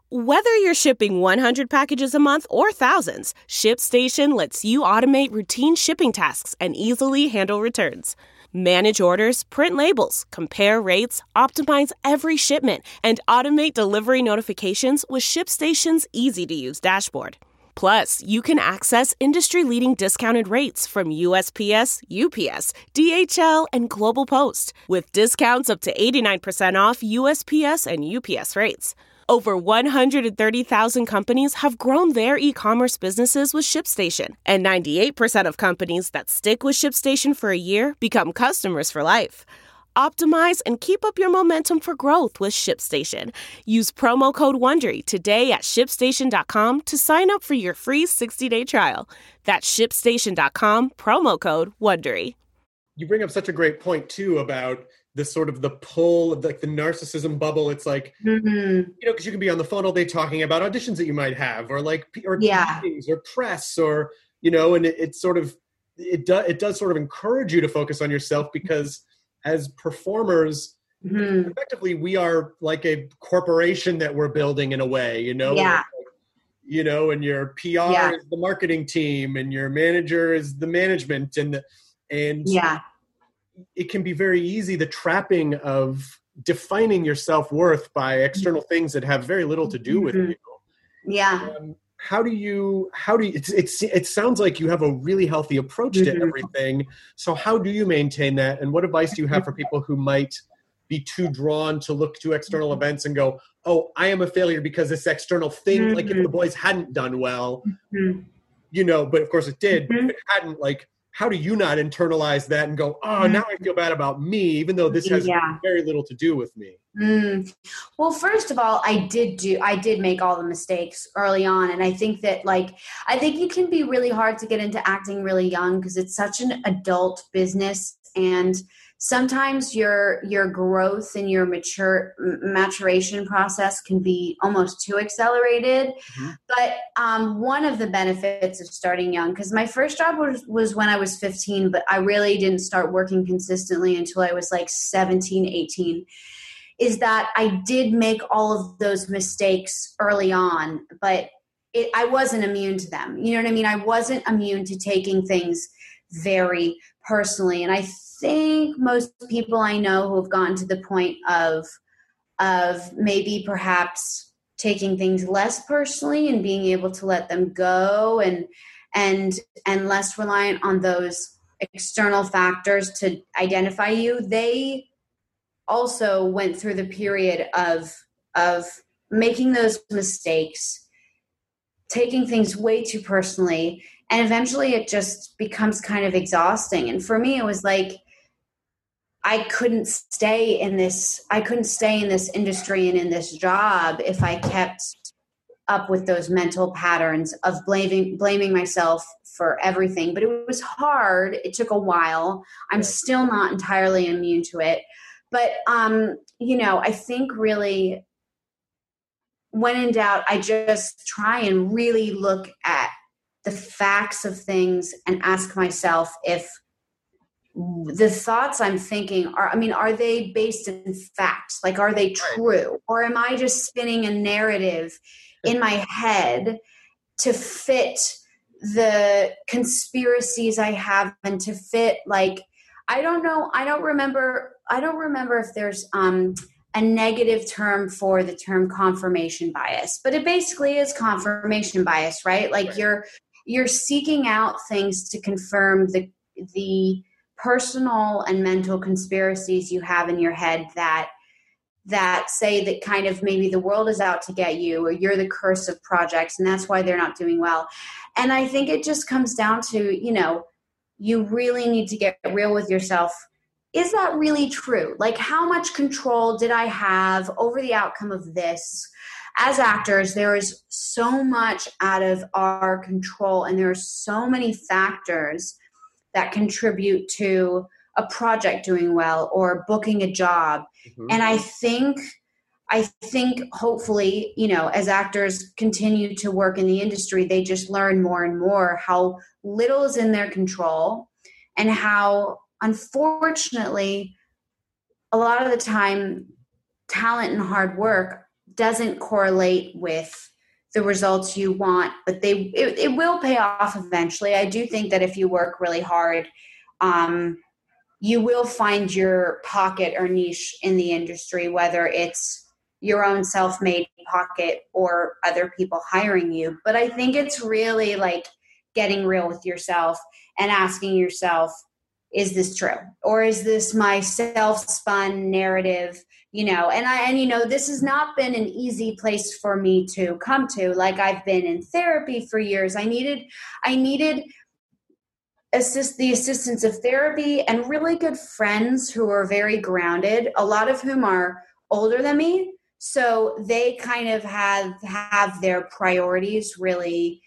Whether you're shipping 100 packages a month or thousands, ShipStation lets you automate routine shipping tasks and easily handle returns. Manage orders, print labels, compare rates, optimize every shipment, and automate delivery notifications with ShipStation's easy to use dashboard. Plus, you can access industry leading discounted rates from USPS, UPS, DHL, and Global Post, with discounts up to 89% off USPS and UPS rates. Over 130,000 companies have grown their e commerce businesses with ShipStation, and 98% of companies that stick with ShipStation for a year become customers for life. optimize, and keep up your momentum for growth with ShipStation. Use promo code WONDERY today at ShipStation.com to sign up for your free 60-day trial. That's ShipStation.com, promo code WONDERY. You bring up such a great point, too, about the sort of the pull of like the narcissism bubble. It's like, mm-hmm. you know, because you can be on the phone all day talking about auditions that you might have or like, or yeah. or press or, you know, and it, it's sort of, it does it does sort of encourage you to focus on yourself because as performers mm-hmm. effectively we are like a corporation that we're building in a way you know yeah. you know and your pr yeah. is the marketing team and your manager is the management and the, and yeah it can be very easy the trapping of defining your self-worth by external things that have very little to do with mm-hmm. you yeah um, how do you how do you it's, it's it sounds like you have a really healthy approach to Mm-hmm. everything so how do you maintain that and what advice do you have for *laughs* people who might be too drawn to look to external Mm-hmm. events and go oh i am a failure because this external thing like if the boys hadn't done well Mhm. you know but of course it did Mhm. if it hadn't like how do you not internalize that and go oh now i feel bad about me even though this has Yeah. very little to do with me Mm. Well, first of all, I did do I did make all the mistakes early on and I think that like I think it can be really hard to get into acting really young because it's such an adult business and sometimes your your growth and your mature maturation process can be almost too accelerated Mhm. but um, one of the benefits of starting young because my first job was, was when i was 15 but i really didn't start working consistently until i was like 17 18 is that I did make all of those mistakes early on, but it, I wasn't immune to them. You know what I mean? I wasn't immune to taking things very personally. And I think most people I know who have gotten to the point of of maybe perhaps taking things less personally and being able to let them go and and and less reliant on those external factors to identify you, they also went through the period of of making those mistakes taking things way too personally and eventually it just becomes kind of exhausting. And for me it was like i couldn't stay in this i couldn't stay in this industry and in this job if i kept up with those mental patterns of blaming blaming myself for everything. But it was hard. It took a while. I'm still not entirely immune to it. But um you know i think really when in doubt i just try and really look at the facts of things and ask myself if the thoughts i'm thinking are i mean are they based in fact like are they true or am i just spinning a narrative in my head to fit the conspiracies i have and to fit like i don't know i don't remember I don't remember if there's um, a negative term for the term confirmation bias, but it basically is confirmation bias, right? Like Right. you're you're seeking out things to confirm the the personal and mental conspiracies you have in your head that that say that kind of maybe the world is out to get you or you're the curse of projects and that's why they're not doing well. And I think it just comes down to, you know, you really need to get real with yourself is that really true? Like, how much control did I have over the outcome of this? As actors, there is so much out of our control, and there are so many factors that contribute to a project doing well or booking a job. Mhm. And I think, I think hopefully, you know, as actors continue to work in the industry, they just learn more and more how little is in their control and how unfortunately a lot of the time talent and hard work doesn't correlate with the results you want but they it, it will pay off eventually. I do think that if you work really hard um, you will find your pocket or niche in the industry whether it's your own self-made pocket or other people hiring you. But i think it's really like getting real with yourself and asking yourself is this true? Or is this my self-spun narrative you know and i and you know this has not been an easy place for me to come to. Like i've been in therapy for years. I needed i needed assist the assistance of therapy and really good friends who are very grounded a lot of whom are older than me. So they kind of have have their priorities really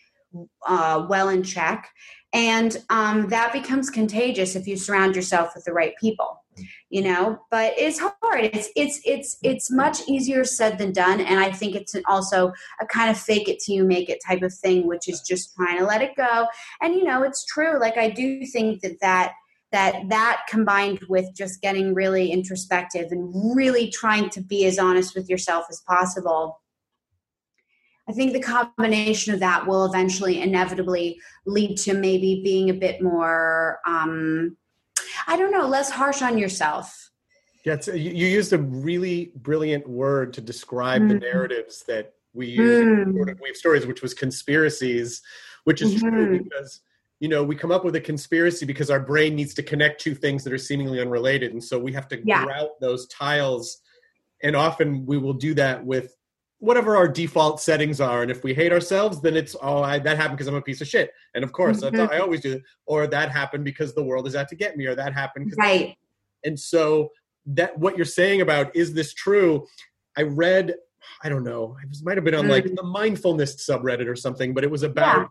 uh, well in check. And um, that becomes contagious if you surround yourself with the right people you know but it's hard. It's it's it's it's much easier said than done and i think it's also a kind of fake it till you make it type of thing which is just trying to let it go. And you know it's true. Like i do think that that that that combined with just getting really introspective and really trying to be as honest with yourself as possible I think the combination of that will eventually inevitably lead to maybe being a bit more um, I don't know, less harsh on yourself. Yeah, you, you used a really brilliant word to describe mm. the narratives that we use mm. in Wave Stories, which was conspiracies, which is mm-hmm. true because you know we come up with a conspiracy because our brain needs to connect two things that are seemingly unrelated, and so we have to yeah. grout those tiles. And often we will do that with whatever our default settings are and if we hate ourselves then it's oh I, that happened because i'm a piece of shit and of course mm-hmm. that's i always do or that happened because the world is out to get me or that happened because. right and so that what you're saying about is this true i read i don't know it might have been on mm like the mindfulness subreddit or something but it was about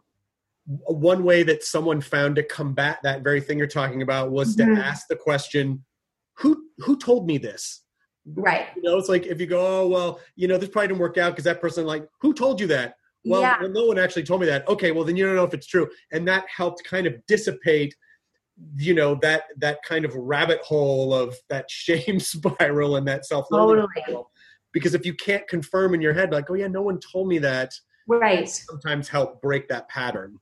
yeah. one way that someone found to combat that very thing you're talking about was mm-hmm. to ask the question who who told me this Right. You know, it's like if you go, oh well, you know, this probably didn't work out because that person like who told you that? Well, yeah. well, no one actually told me that. Okay, well then you don't know if it's true, and that helped kind of dissipate, you know, that that kind of rabbit hole of that *laughs* shame spiral and that self totally. Because if you can't confirm in your head, like, oh yeah, no one told me that, right? Sometimes help break that pattern.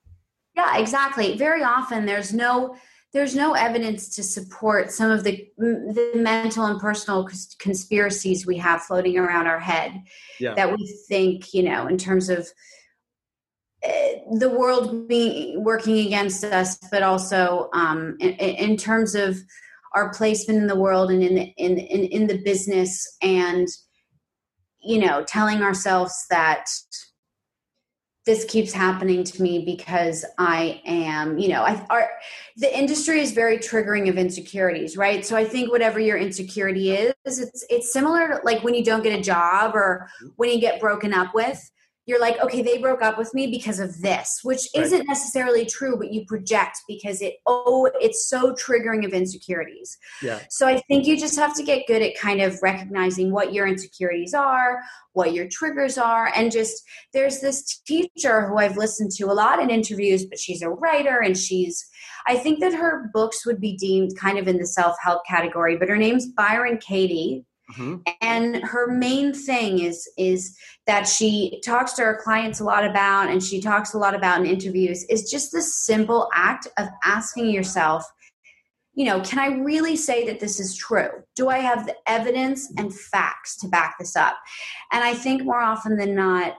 Yeah, exactly. Very often there's no there's no evidence to support some of the the mental and personal conspiracies we have floating around our head yeah. that we think you know in terms of uh, the world being working against us but also um, in, in, terms of our placement in the world and in the, in, in in the business and you know telling ourselves that this keeps happening to me because I am, you know, I, our, the industry is very triggering of insecurities, right? So I think whatever your insecurity is, it's it's similar to like when you don't get a job or mm-hmm. when you get broken up with you're like, okay, they broke up with me because of this, which right. isn't necessarily true, but you project because it oh, it's so triggering of insecurities. Yeah. So I think you just have to get good at kind of recognizing what your insecurities are, what your triggers are, and just there's this teacher who I've listened to a lot in interviews, but she's a writer and she's I think that her books would be deemed kind of in the self-help category, but her name's Byron Katie Mm-hmm. And her main thing is is that she talks to her clients a lot about, and she talks a lot about in interviews, is just the simple act of asking yourself, you know, can I really say that this is true? Do I have the evidence and facts to back this up? And I think more often than not,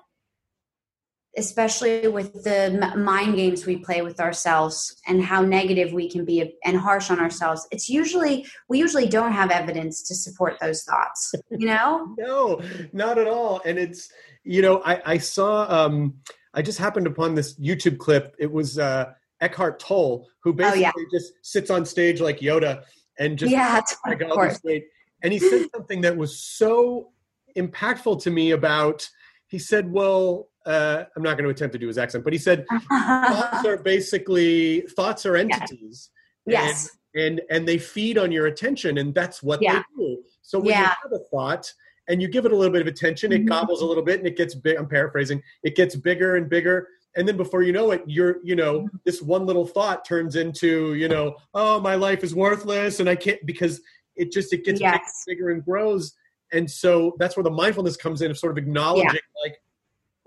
especially with the mind games we play with ourselves and how negative we can be and harsh on ourselves it's usually we usually don't have evidence to support those thoughts you know? *laughs* No not at all. And it's you know i i saw um i just happened upon this youtube clip. It was uh eckhart tolle who basically oh, yeah. just sits on stage like yoda and just yeah *laughs* like, and he said *laughs* something that was so impactful to me about he said well uh, I'm not going to attempt to do his accent, but he said *laughs* thoughts are basically thoughts are entities. Yes. And, and, and they feed on your attention, and that's what yeah. they do. So when yeah. you have a thought and you give it a little bit of attention, it mm-hmm. gobbles a little bit, and it gets big. I'm paraphrasing. It gets bigger and bigger, and then before you know it, you're you know mm-hmm. this one little thought turns into you know oh my life is worthless, and I can't because it just it gets yes. bigger, bigger and grows. And so that's where the mindfulness comes in of sort of acknowledging yeah. like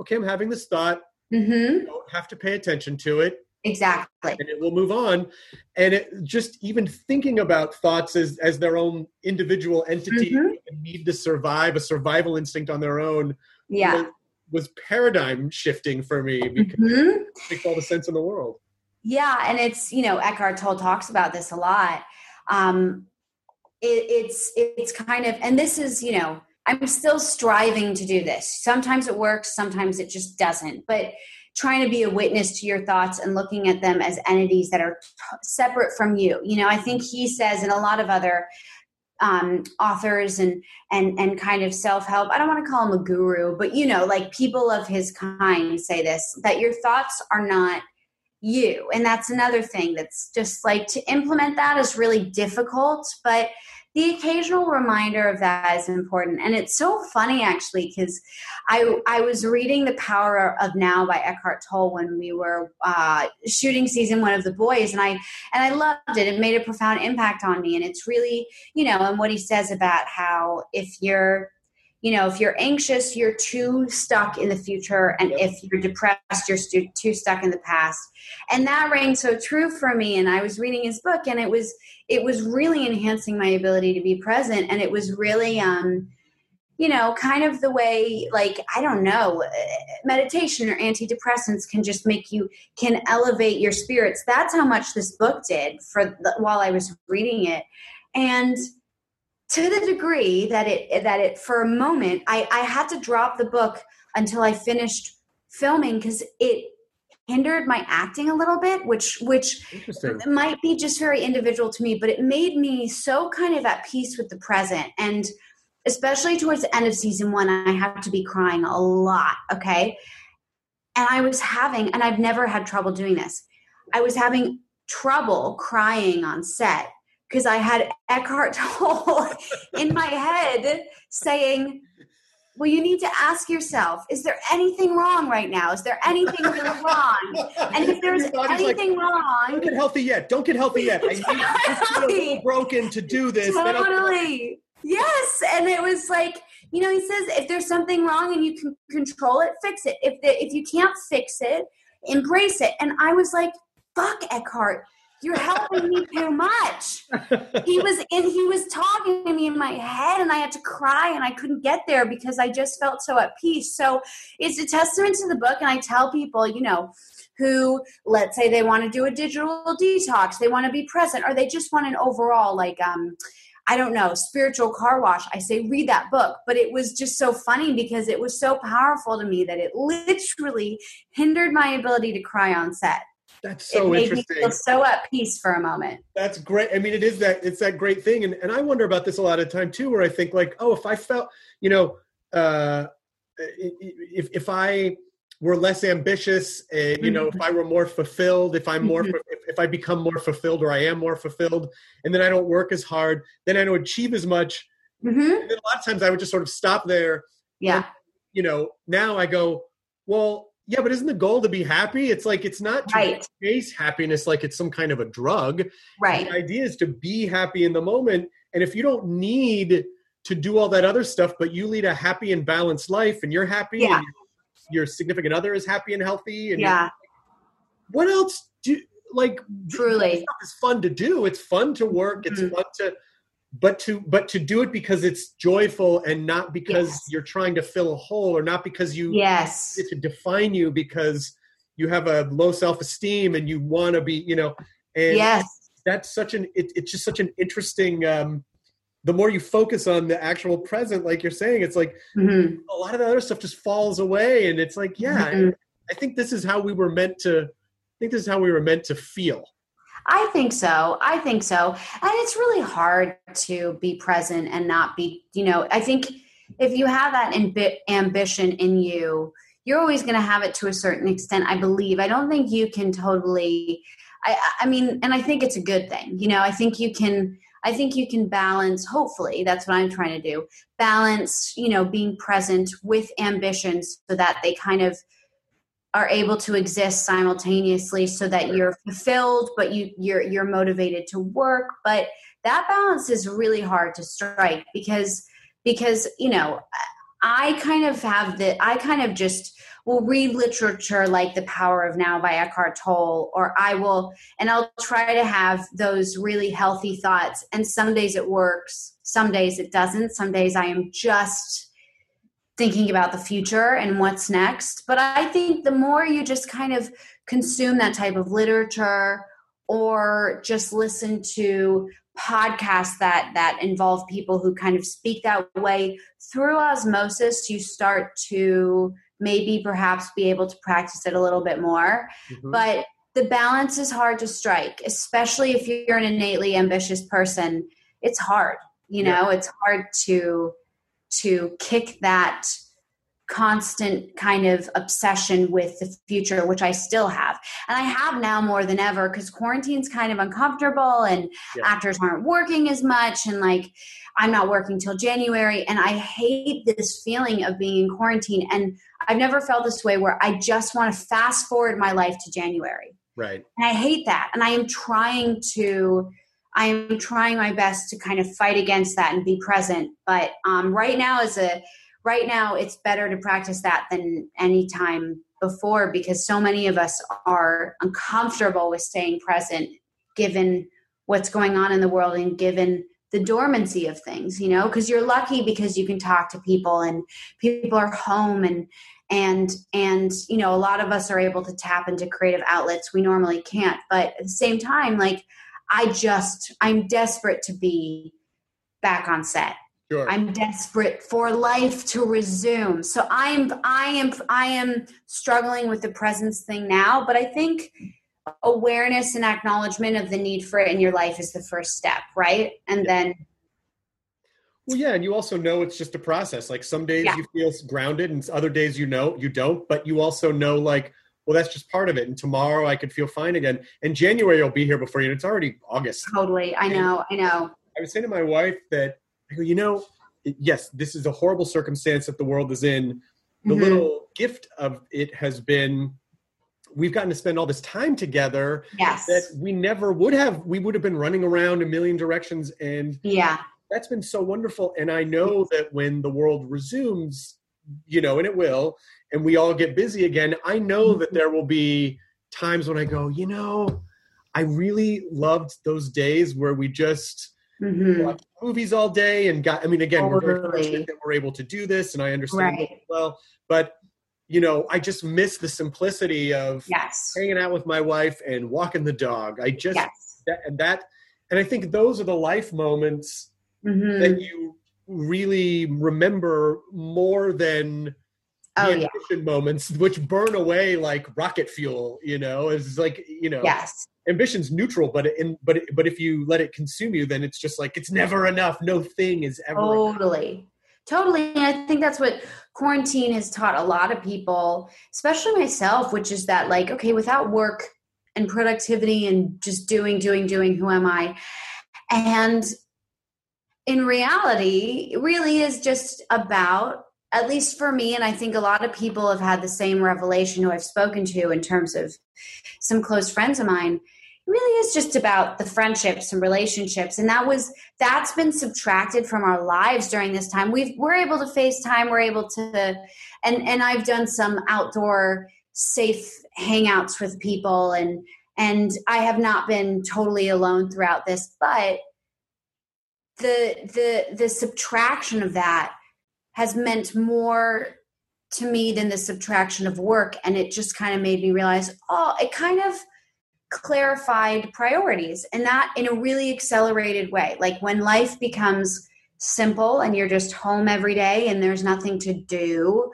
okay, I'm having this thought. Mm-hmm. Don't have to pay attention to it. Exactly. And it will move on. And it just even thinking about thoughts as, as their own individual entity mm-hmm. and need to survive, a survival instinct on their own. Yeah. Was, was paradigm shifting for me because mm-hmm. it makes all the sense in the world. Yeah. And it's, you know, Eckhart Tolle talks about this a lot. Um, it, it's, it's kind of, and this is, you know, I'm still striving to do this. Sometimes it works, sometimes it just doesn't. But trying to be a witness to your thoughts and looking at them as entities that are t- separate from you. You know, I think he says, and a lot of other um, authors and and and kind of self help. I don't want to call him a guru, but you know, like people of his kind say this that your thoughts are not you, and that's another thing that's just like to implement that is really difficult, but the occasional reminder of that is important. And it's so funny actually because I, I was reading the power of now by eckhart tolle when we were uh, shooting season one of the boys and i and i loved it. It made a profound impact on me and it's really you know and what he says about how if you're you know, if you're anxious, you're too stuck in the future. And if you're depressed, you're stu- too stuck in the past. And that rang so true for me. And I was reading his book and it was, it was really enhancing my ability to be present. And it was really, um, you know, kind of the way, like, I don't know, meditation or antidepressants can just make you, can elevate your spirits. That's how much this book did for the, while I was reading it. And, to the degree that it that it for a moment I, I had to drop the book until I finished filming because it hindered my acting a little bit, which which might be just very individual to me, but it made me so kind of at peace with the present. And especially towards the end of season one, I have to be crying a lot, okay? And I was having, and I've never had trouble doing this, I was having trouble crying on set because I had Eckhart *laughs* Tolle in my head saying, well, you need to ask yourself, is there anything wrong right now? Is there anything *laughs* wrong? And if there's anything like, wrong. Don't get healthy yet. Don't get healthy yet. I need to broken to do this. Totally. Yes. And it was like, you know, he says if there's something wrong and you can control it, fix it. If the, if you can't fix it, embrace it. And I was like, fuck Eckhart you're helping me too much. He was *laughs* in, he was talking to me in my head and I had to cry and I couldn't get there because I just felt so at peace. So it's a testament to the book. And I tell people, you know, who let's say they want to do a digital detox, they want to be present, or they just want an overall like um I don't know, spiritual car wash. I say read that book, but it was just so funny because it was so powerful to me that it literally hindered my ability to cry on set. That's so it interesting. Me feel so at peace for a moment. That's great. I mean, it is that it's that great thing, and and I wonder about this a lot of time too, where I think like, oh, if I felt, you know, uh, if if I were less ambitious, uh, you mm-hmm. know, if I were more fulfilled, if I'm more, mm-hmm. if, if I become more fulfilled, or I am more fulfilled, and then I don't work as hard, then I don't achieve as much. Mm-hmm. And then a lot of times I would just sort of stop there. Yeah. And, you know, now I go, well, yeah, but isn't the goal to be happy? It's like it's not to right. chase happiness like it's some kind of a drug. Right. The idea is to be happy in the moment. And if you don't need to do all that other stuff, but you lead a happy and balanced life and you're happy yeah. and your significant other is happy and healthy and yeah. what else do like truly it's fun to do. It's fun to work. It's mm-hmm. fun to but to but to do it because it's joyful and not because yes. you're trying to fill a hole or not because you yes to define you because you have a low self-esteem and you want to be you know and yes that's such an it, it's just such an interesting um the more you focus on the actual present like you're saying it's like mm-hmm. a lot of the other stuff just falls away and it's like yeah mm-hmm. I, I think this is how we were meant to i think this is how we were meant to feel I think so. I think so. And it's really hard to be present and not be, you know, I think if you have that ambi- ambition in you, you're always going to have it to a certain extent, I believe. I don't think you can totally I I mean, and I think it's a good thing. You know, I think you can I think you can balance, hopefully, that's what I'm trying to do. Balance, you know, being present with ambitions so that they kind of are able to exist simultaneously so that you're fulfilled but you you're you're motivated to work. But that balance is really hard to strike because because you know i kind of have the i kind of just will read literature like the power of now by eckhart tolle or i will and i'll try to have those really healthy thoughts. And some days it works some days it doesn't. Some days i am just thinking about the future and what's next. But I think the more you just kind of consume that type of literature or just listen to podcasts that that involve people who kind of speak that way through osmosis you start to maybe perhaps be able to practice it a little bit more. Mm-hmm. But the balance is hard to strike, especially if you're an innately ambitious person. It's hard, you know, yeah. it's hard to to kick that constant kind of obsession with the future, which I still have. And I have now more than ever because quarantine's kind of uncomfortable and yeah. actors aren't working as much. And like, I'm not working till January. And I hate this feeling of being in quarantine. And I've never felt this way where I just want to fast forward my life to January. Right. And I hate that. And I am trying to. I am trying my best to kind of fight against that and be present. But um, right now, as a right now it's better to practice that than any time before because so many of us are uncomfortable with staying present given what's going on in the world and given the dormancy of things you know because you're lucky because you can talk to people and people are home and and and you know a lot of us are able to tap into creative outlets we normally can't but at the same time like i just i'm desperate to be back on set Sure. I'm desperate for life to resume. So I'm I am I am struggling with the presence thing now, but I think awareness and acknowledgement of the need for it in your life is the first step, right? And then well, yeah, and you also know it's just a process. Like some days yeah. you feel grounded, and other days you know you don't. But you also know, like, well, that's just part of it. And tomorrow I could feel fine again. And January will be here before you. And it's already August. Totally, I know, I know. I was saying to my wife that I go, you know, yes, this is a horrible circumstance that the world is in. The mm-hmm. little gift of it has been we've gotten to spend all this time together yes. that we never would have. We would have been running around a million directions, and yeah, that's been so wonderful. And I know that when the world resumes, you know, and it will, and we all get busy again, I know that mm-hmm. there will be times when I go, you know, I really loved those days where we just mm-hmm. watched movies all day and got. I mean, again, totally. we're very fortunate that we're able to do this, and I understand right. well. But you know, I just miss the simplicity of yes. hanging out with my wife and walking the dog. I just yes. that, and that, and I think those are the life moments mm-hmm. that you really remember more than oh, yeah. moments, which burn away like rocket fuel. You know, it's like you know, yes, ambition's neutral, but in but but if you let it consume you, then it's just like it's never enough. No thing is ever totally. Enough. Totally. And I think that's what quarantine has taught a lot of people, especially myself, which is that, like, okay, without work and productivity and just doing, doing, doing, who am I? And in reality, it really is just about at least for me, and I think a lot of people have had the same revelation who I've spoken to in terms of some close friends of mine. It really is just about the friendships and relationships, and that was that's been subtracted from our lives during this time. We've we're able to FaceTime, we're able to, and and I've done some outdoor safe hangouts with people, and and I have not been totally alone throughout this, but the the the subtraction of that has meant more to me than the subtraction of work. And it just kind of made me realize oh it kind of clarified priorities and that in a really accelerated way. Like when life becomes simple and you're just home every day and there's nothing to do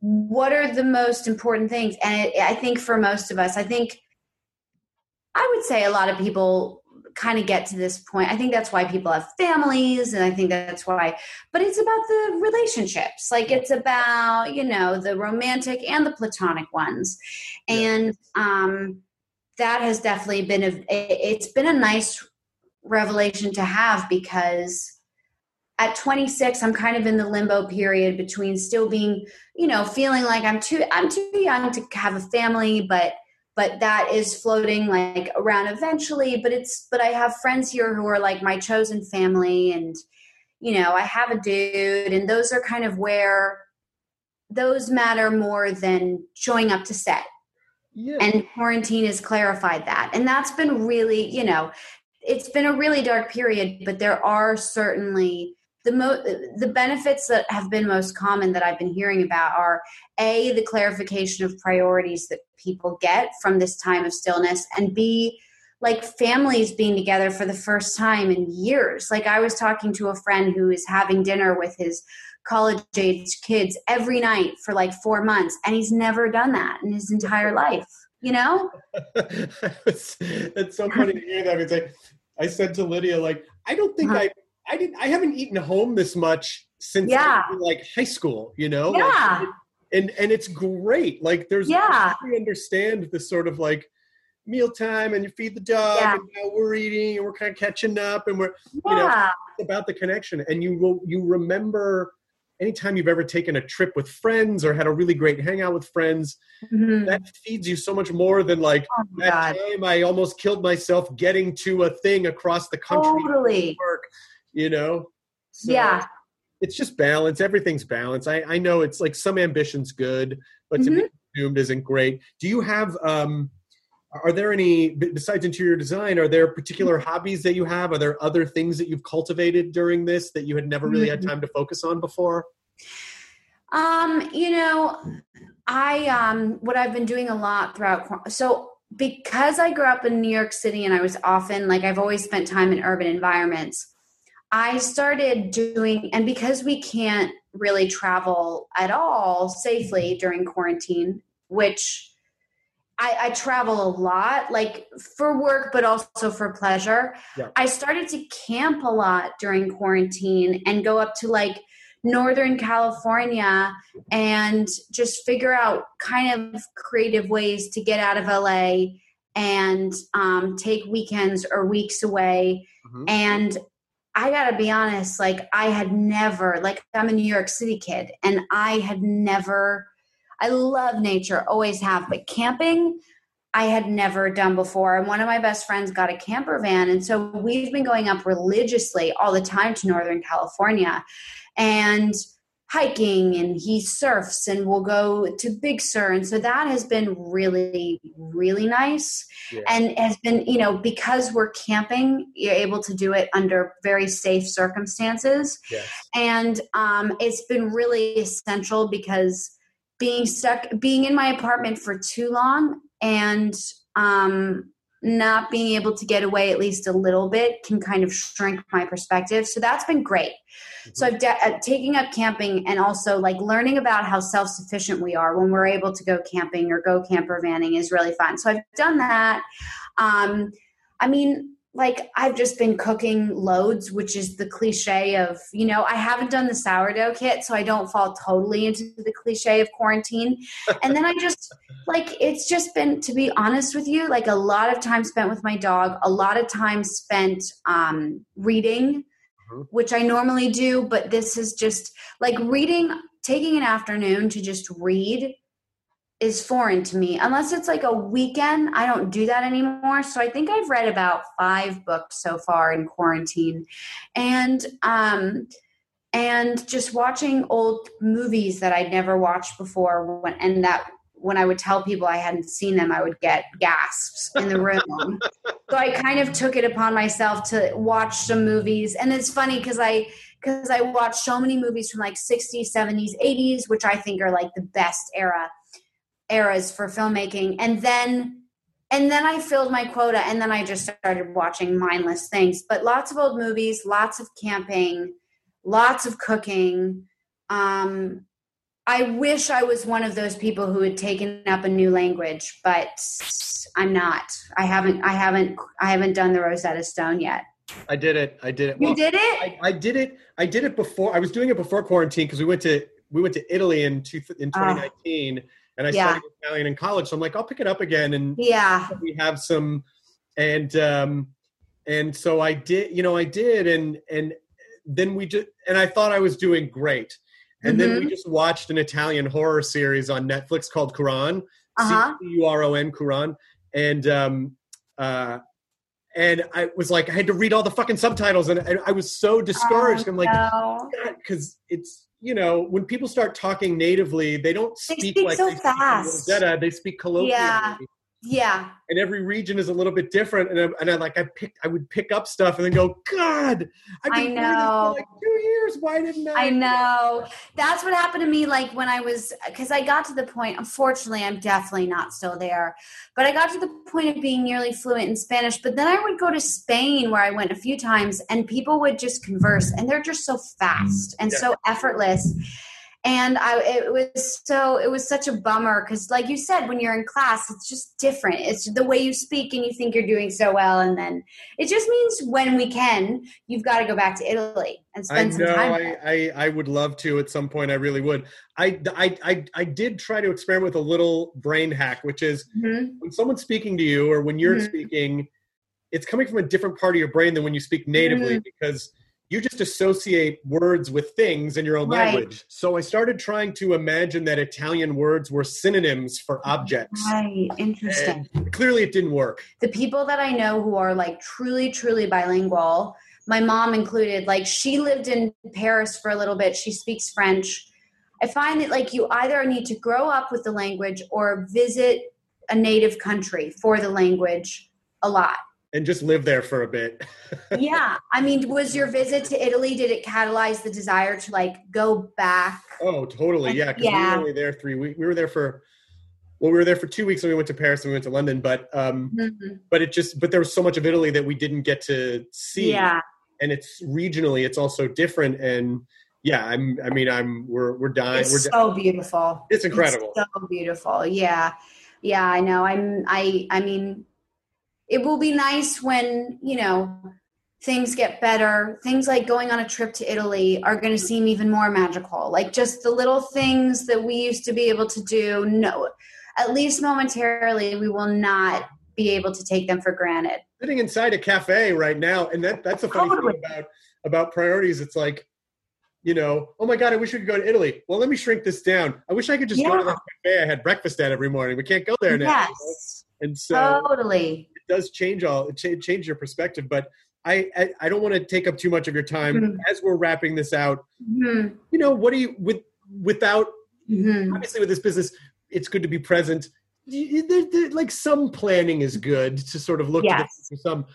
what are the most important things? And it, i think for most of us i think i would say a lot of people kind of get to this point. I think that's why people have families, and I think that's why, but it's about the relationships. Like it's about, you know, the romantic and the platonic ones. And um, that has definitely been a, it's been a nice revelation to have because at 26 i'm kind of in the limbo period between still being you know feeling like i'm too i'm too young to have a family but but that is floating like around eventually but it's but i have friends here who are like my chosen family and you know i have a dude and those are kind of where those matter more than showing up to set yeah. and quarantine has clarified that and that's been really you know it's been a really dark period but there are certainly the mo- the benefits that have been most common that I've been hearing about are a the clarification of priorities that people get from this time of stillness and b like families being together for the first time in years like I was talking to a friend who is having dinner with his college age kids every night for like four months, and he's never done that in his entire life. You know? *laughs* it's, it's so funny to hear that. It's like I said to Lydia, like I don't think Uh-huh. I I didn't I haven't eaten home this much since Yeah. I like high school. You know? Like, Yeah. and and it's great. Like there's Yeah. We understand the sort of like mealtime and you feed the dog Yeah. and now we're eating and we're kind of catching up and we're you know Yeah. it's about the connection and you will you remember anytime you've ever taken a trip with friends or had a really great hangout with friends Mhm. that feeds you so much more than like Oh that God. time I almost killed myself getting to a thing across the country to Totally. You know So Yeah. it's just balance everything's balance I, I know it's like some ambition's good but to Mhm. be consumed isn't great do you have um are there any besides interior design are there particular Mm-hmm. hobbies that you have are there other things that you've cultivated during this that you had never really had Mhm. time to focus on before Um, you know, I um what I've been doing a lot throughout so because I grew up in New York City and I was often like I've always spent time in urban environments. I started doing and because we can't really travel at all safely during quarantine, which I, I travel a lot, like for work, but also for pleasure. Yeah. I started to camp a lot during quarantine and go up to like Northern California and just figure out kind of creative ways to get out of LA and um, take weekends or weeks away. Mhm. And I gotta be honest, like I had never, like I'm a New York City kid, and I had never, I love nature, always have, but camping, I had never done before. And one of my best friends got a camper van. And so we've been going up religiously all the time to Northern California and hiking and he surfs and we'll go to Big Sur. And so that has been really, really nice. Yeah. And has been, you know, because we're camping, you're able to do it under very safe circumstances. yes And um, it's been really essential because being stuck, being in my apartment for too long and um, not being able to get away at least a little bit can kind of shrink my perspective. So that's been great. So I've de- uh, taking up camping and also like learning about how self sufficient we are when we're able to go camping or go camper vanning is really fun. So I've done that. Um, I mean, like I've just been cooking loads, which is the cliche of, you know, I haven't done the sourdough kit, so I don't fall totally into the cliche of quarantine. and then I just *laughs* like it's just been to be honest with you, like a lot of time spent with my dog, a lot of time spent um reading, Mhm. which I normally do, but this is just like reading taking an afternoon to just read is foreign to me. Unless it's like a weekend i don't do that anymore. So i think i've read about five books so far in quarantine. And um and just watching old movies that i'd never watched before when, and that when i would tell people i hadn't seen them i would get gasps in the room. So i kind of took it upon myself to watch some movies. And it's funny because i because i watched so many movies from like 60s 70s 80s which i think are like the best era eras for filmmaking. And then and then i filled my quota and then i just started watching mindless things. But lots of old movies lots of camping lots of cooking. Um i wish i was one of those people who had taken up a new language but i'm not. I haven't i haven't i haven't done the rosetta stone yet. I did it. I did it. You Well, did it? I, I did it. I did it before. I was doing it before quarantine because we went to we went to Italy in two, in 2019, and I Ah. Yeah. studied Italian in college. So I'm like, I'll pick it up again, and yeah we have some, and um, and so I did. You know, I did, and and then we just and I thought I was doing great, and then Mm-hmm. we just watched an Italian horror series on Netflix called Curon, Uh-huh. C U R O N Curon, and um, uh, and I was like, I had to read all the fucking subtitles, and I, I was so discouraged. I'm like, Oh, no. because it's you know when people start talking natively, they don't They speak, speak like so they speak in. Rosetta. They speak colloquially. Yeah. Yeah. And every region is a little bit different. And I, and I like I picked I would pick up stuff and then go, God, I've I been know. for like two years. Why didn't I? I know. That's what happened to me. Like when I was, because I got to the point, unfortunately, I'm definitely not still there, but I got to the point of being nearly fluent in Spanish. But then I would go to Spain, where I went a few times, and people would just converse, and they're just so fast and Yeah. so effortless. And I, it was so, it was such a bummer because, like you said, when you're in class, it's just different. It's the way you speak, and you think you're doing so well, and then it just means when we can, you've got to go back to Italy and I spend some know. time. I. I I would love to at some point. I really would. I, I I I did try to experiment with a little brain hack, which is Mhm. when someone's speaking to you or when you're Mhm. speaking, it's coming from a different part of your brain than when you speak natively Mm-hmm. because you just associate words with things in your own Right. language. So I started trying to imagine that Italian words were synonyms for objects. Right, interesting. And clearly, it didn't work. the people that I know who are like truly, truly bilingual, my mom included, like she lived in Paris for a little bit. She speaks French. I find that like you either need to grow up with the language or visit a native country for the language a lot. And just live there for a bit. *laughs* yeah. I mean, was your visit to Italy, did it catalyze the desire to like go back? Oh, totally. Yeah, because we were only there three weeks. We were there for well, we were there for two weeks, and we went to Paris and we went to London. But um, Mhm. but it just but there was so much of Italy that we didn't get to see. Yeah. and it's regionally, it's also different. And yeah, I'm. I mean, I'm. We're we're dying. It's we're so beautiful. It's incredible. so beautiful. Yeah. Yeah, I know. I'm I I mean it will be nice when, you know, things get better. Things like going on a trip to Italy are going to seem even more magical. Like just the little things that we used to be able to do, no at least momentarily we will not be able to take them for granted. sitting inside a cafe right now, and that that's the funny Totally. thing about about priorities. It's like. You know, oh my God, I wish we could go to Italy. Well, let me shrink this down. I wish I could just go to Yeah. that cafe I had breakfast at every morning. We can't go there now. you know? Yes. And so Totally. Does change all change your perspective but I, I i don't want to take up too much of your time Mhm. as we're wrapping this out Mhm. you know what do you with without Mhm. obviously with this business it's good to be present there- there- like some planning is good to sort of look Yes. future. some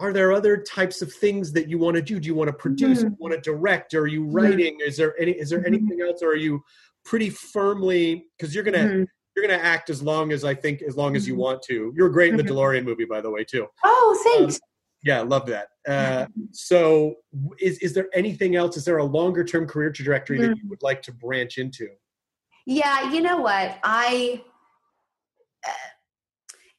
are there other types of things that you want to do do you want to produce Mhm. do you want to direct are you writing is there any is there Mhm. anything else or are you pretty firmly because you're gonna You're gonna act as long as i think as long as you want to you're great in the Mhm. delorean movie by the way too Oh, thanks. yeah, love that. Uh, so, is is there anything else? Is there a longer term career trajectory that you would like to branch into? Yeah, you know what? I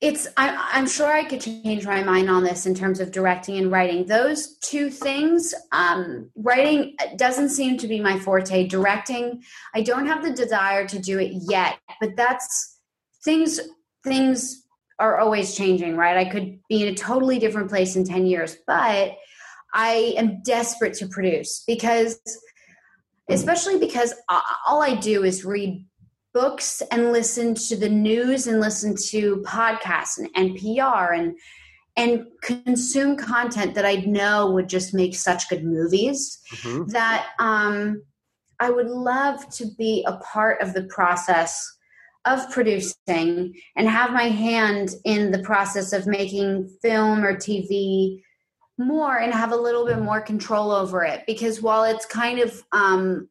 it's I, I'm sure I could change my mind on this in terms of directing and writing. Those two things, um, writing doesn't seem to be my forte. Directing, I don't have the desire to do it yet. But that's things. Things are always changing, right? I could be in a totally different place in ten years, but I am desperate to produce because especially because all I do is read books and listen to the news and listen to podcasts and NPR and and consume content that I know would just make such good movies that um, I would love to be a part of the process of producing and have my hand in the process of making film or TV more and have a little bit more control over it because while it's kind of um,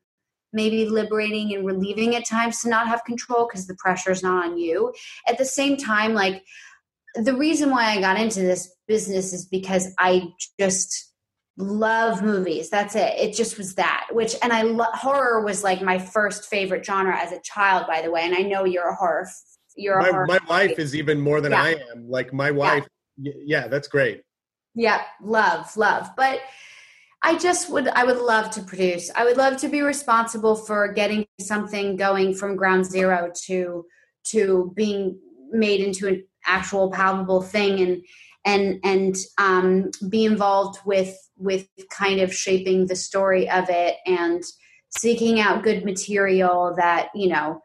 maybe liberating and relieving at times to not have control because the pressure is not on you at the same time like the reason why i got into this business is because i just love movies that's it it just was that which and i lo- horror was like my first favorite genre as a child by the way and i know you're a horror f- you're a My, horror my wife is even more than Yeah. I am. Like my wife, y- yeah, that's great. Yeah, love, love. But I just would I would love to produce. I would love to be responsible for getting something going from ground zero to to being made into an actual palpable thing and and and um, be involved with with kind of shaping the story of it and seeking out good material that you know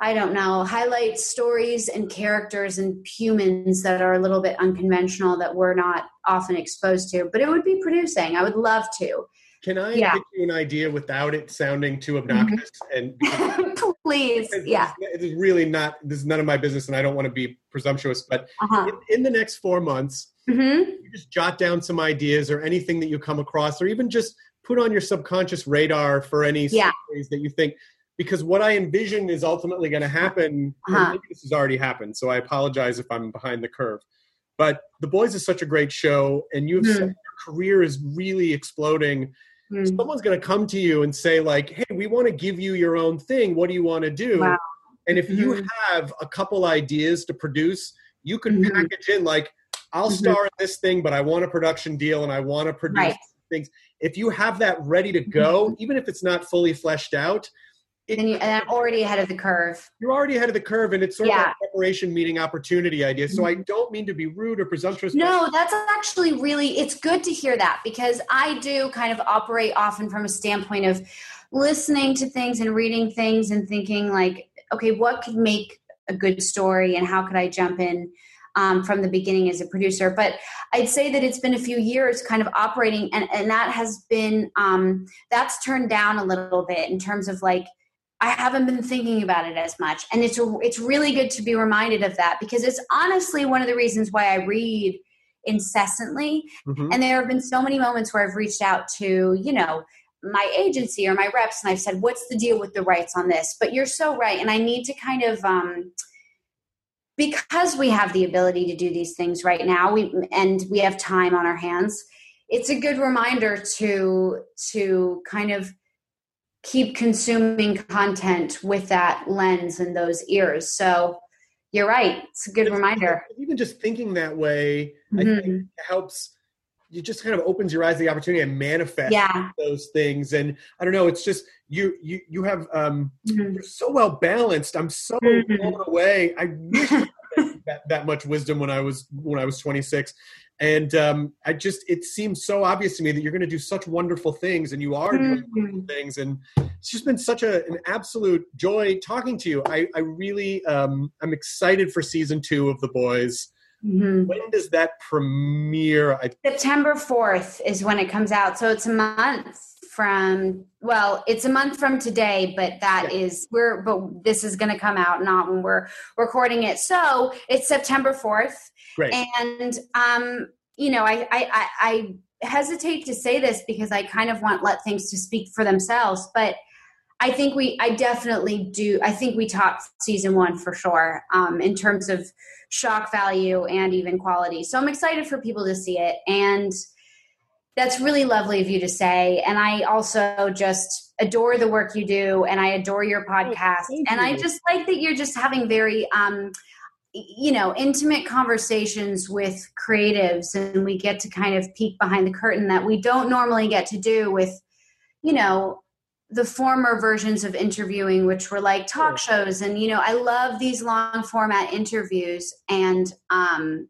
I don't know, highlight stories and characters and humans that are a little bit unconventional that we're not often exposed to. But it would be producing. I would love to. Can I Yeah. pitch you an idea without it sounding too obnoxious? And *laughs* Please, because yeah. it is really not. This is none of my business, and I don't want to be presumptuous. But Uh-huh. in, in the next four months, hmm you just jot down some ideas or anything that you come across, or even just put on your subconscious radar for any Yeah. stories that you think. Because what I envision is ultimately going to happen. Uh-huh. This has already happened, so I apologize if I'm behind the curve. But The Boys is such a great show, and you've Mhm. your career is really exploding. Mm. Someone's going to come to you and say, like, "Hey, we want to give you your own thing. What do you want to do?" Wow. And if you Mhm. have a couple ideas to produce, you can Mhm. package in like, I'll Mhm. star in this thing, but I want a production deal and I want to produce Right. things. If you have that ready to go, even if it's not fully fleshed out, it, Then you, and I'm already ahead of the curve. you're already ahead of the curve and it's sort of Yeah. like preparation meeting opportunity idea. So I don't mean to be rude or presumptuous. No, that's actually really it's good to hear that because I do kind of operate often from a standpoint of listening to things and reading things and thinking like, okay, what could make a good story and how could I jump in um, from the beginning as a producer? But I'd say that it's been a few years kind of operating and, and that has been um, that's turned down a little bit in terms of like I haven't been thinking about it as much, and it's a, it's really good to be reminded of that because it's honestly one of the reasons why I read incessantly. Mhm. And there have been so many moments where I've reached out to you know my agency or my reps, and I've said, "What's the deal with the rights on this?" But you're so right, and I need to kind of. Um, because we have the ability to do these things right now we and we have time on our hands it's a good reminder to to kind of keep consuming content with that lens and those ears so you're right it's a good reminder even just thinking that way, I Mhm. think helps. You just kind of opens your eyes to the opportunity and manifest Yeah. those things. And I don't know, it's just you you you have um Mhm. you're so well balanced. I'm so Mhm. blown away. I wish that, that much wisdom when I was when I was 26. And um, I just it seems so obvious to me that you're going to do such wonderful things, and you are doing wonderful Mhm. things. And it's just been such a, an absolute joy talking to you. I, I really um, I'm excited for season two of The Boys. Mhm. When does that premiere? I, september 4th is when it comes out so it's a month from well it's a month from today but that is we're but this is going to come out not when we're recording it. So it's september 4th great. and um you know I, I i i hesitate to say this because i kind of want let things to speak for themselves but i think we i definitely do i think we topped season one for sure um in terms of shock value and even quality. So i'm excited for people to see it. And that's really lovely of you to say. And i also just adore the work you do and i adore your podcast. Thank and i just like that you're just having very um you know intimate conversations with creatives and we get to kind of peek behind the curtain that we don't normally get to do with you know the former versions of interviewing which were like talk shows. And you know i love these long format interviews. And um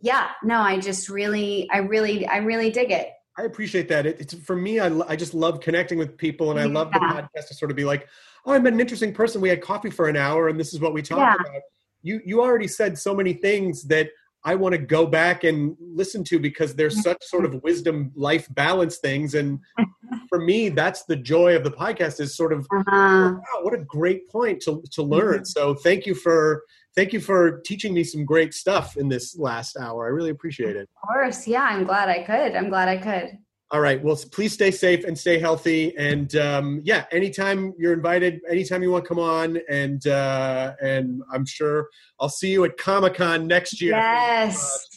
yeah no i just really i really i really dig it I appreciate that. It, it's for me. I, I just love connecting with people, and I love the podcast to sort of be like, "Oh, I met an interesting person. We had coffee for an hour, and this is what we talked Yeah. about." You you already said so many things that I want to go back and listen to because there's such sort of wisdom, life balance things, and for me, that's the joy of the podcast. Is sort of uh, wow, what a great point to to learn. So thank you for thank you for teaching me some great stuff in this last hour. I really appreciate it. of course yeah i'm glad i could i'm glad i could All right. Well, please stay safe and stay healthy. And um, yeah, anytime you're invited, anytime you want to come on, and uh, and I'm sure I'll see you at Comic Con next year. Yes.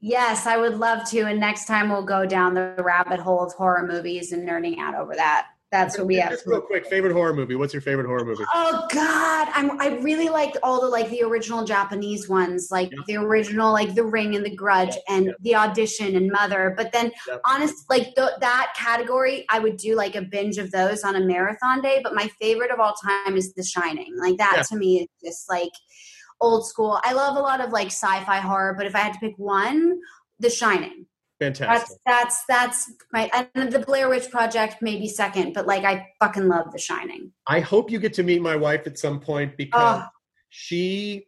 Yes, I would love to. And next time we'll go down the rabbit hole of horror movies and nerding out over that. That's what we have. Just real quick, favorite horror movie. What's your favorite horror movie? Oh God, I'm, I really liked all the like the original Japanese ones, like Yeah. the original like The Ring and The Grudge and The Audition and Mother. But then, Yep. honest, like th- that category, I would do like a binge of those on a marathon day. But my favorite of all time is The Shining. Like that Yeah. to me is just like old school. I love a lot of like sci-fi horror, but if I had to pick one, The Shining. Fantastic. That's that's that's my and the Blair Witch Project maybe second, but like I fucking love The Shining. I hope you get to meet my wife at some point because Oh. she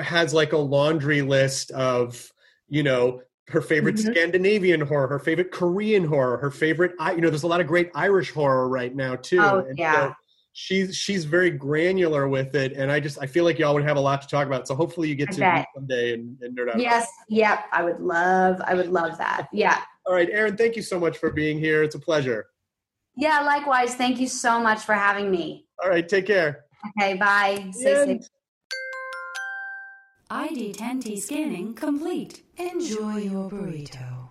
has like a laundry list of you know her favorite Mhm. Scandinavian horror, her favorite Korean horror, her favorite. You know, there's a lot of great Irish horror right now too. Oh, And yeah. so she's she's very granular with it, and I just I feel like y'all would have a lot to talk about. So hopefully you get I to meet someday and, and nerd out. Yes, yep. I would love, I would love that. Yeah. All right, Erin, thank you so much for being here. It's a pleasure. Yeah, likewise. Thank you so much for having me. All right, take care. Okay, bye. Stay safe. ID10T scanning complete. Enjoy your burrito.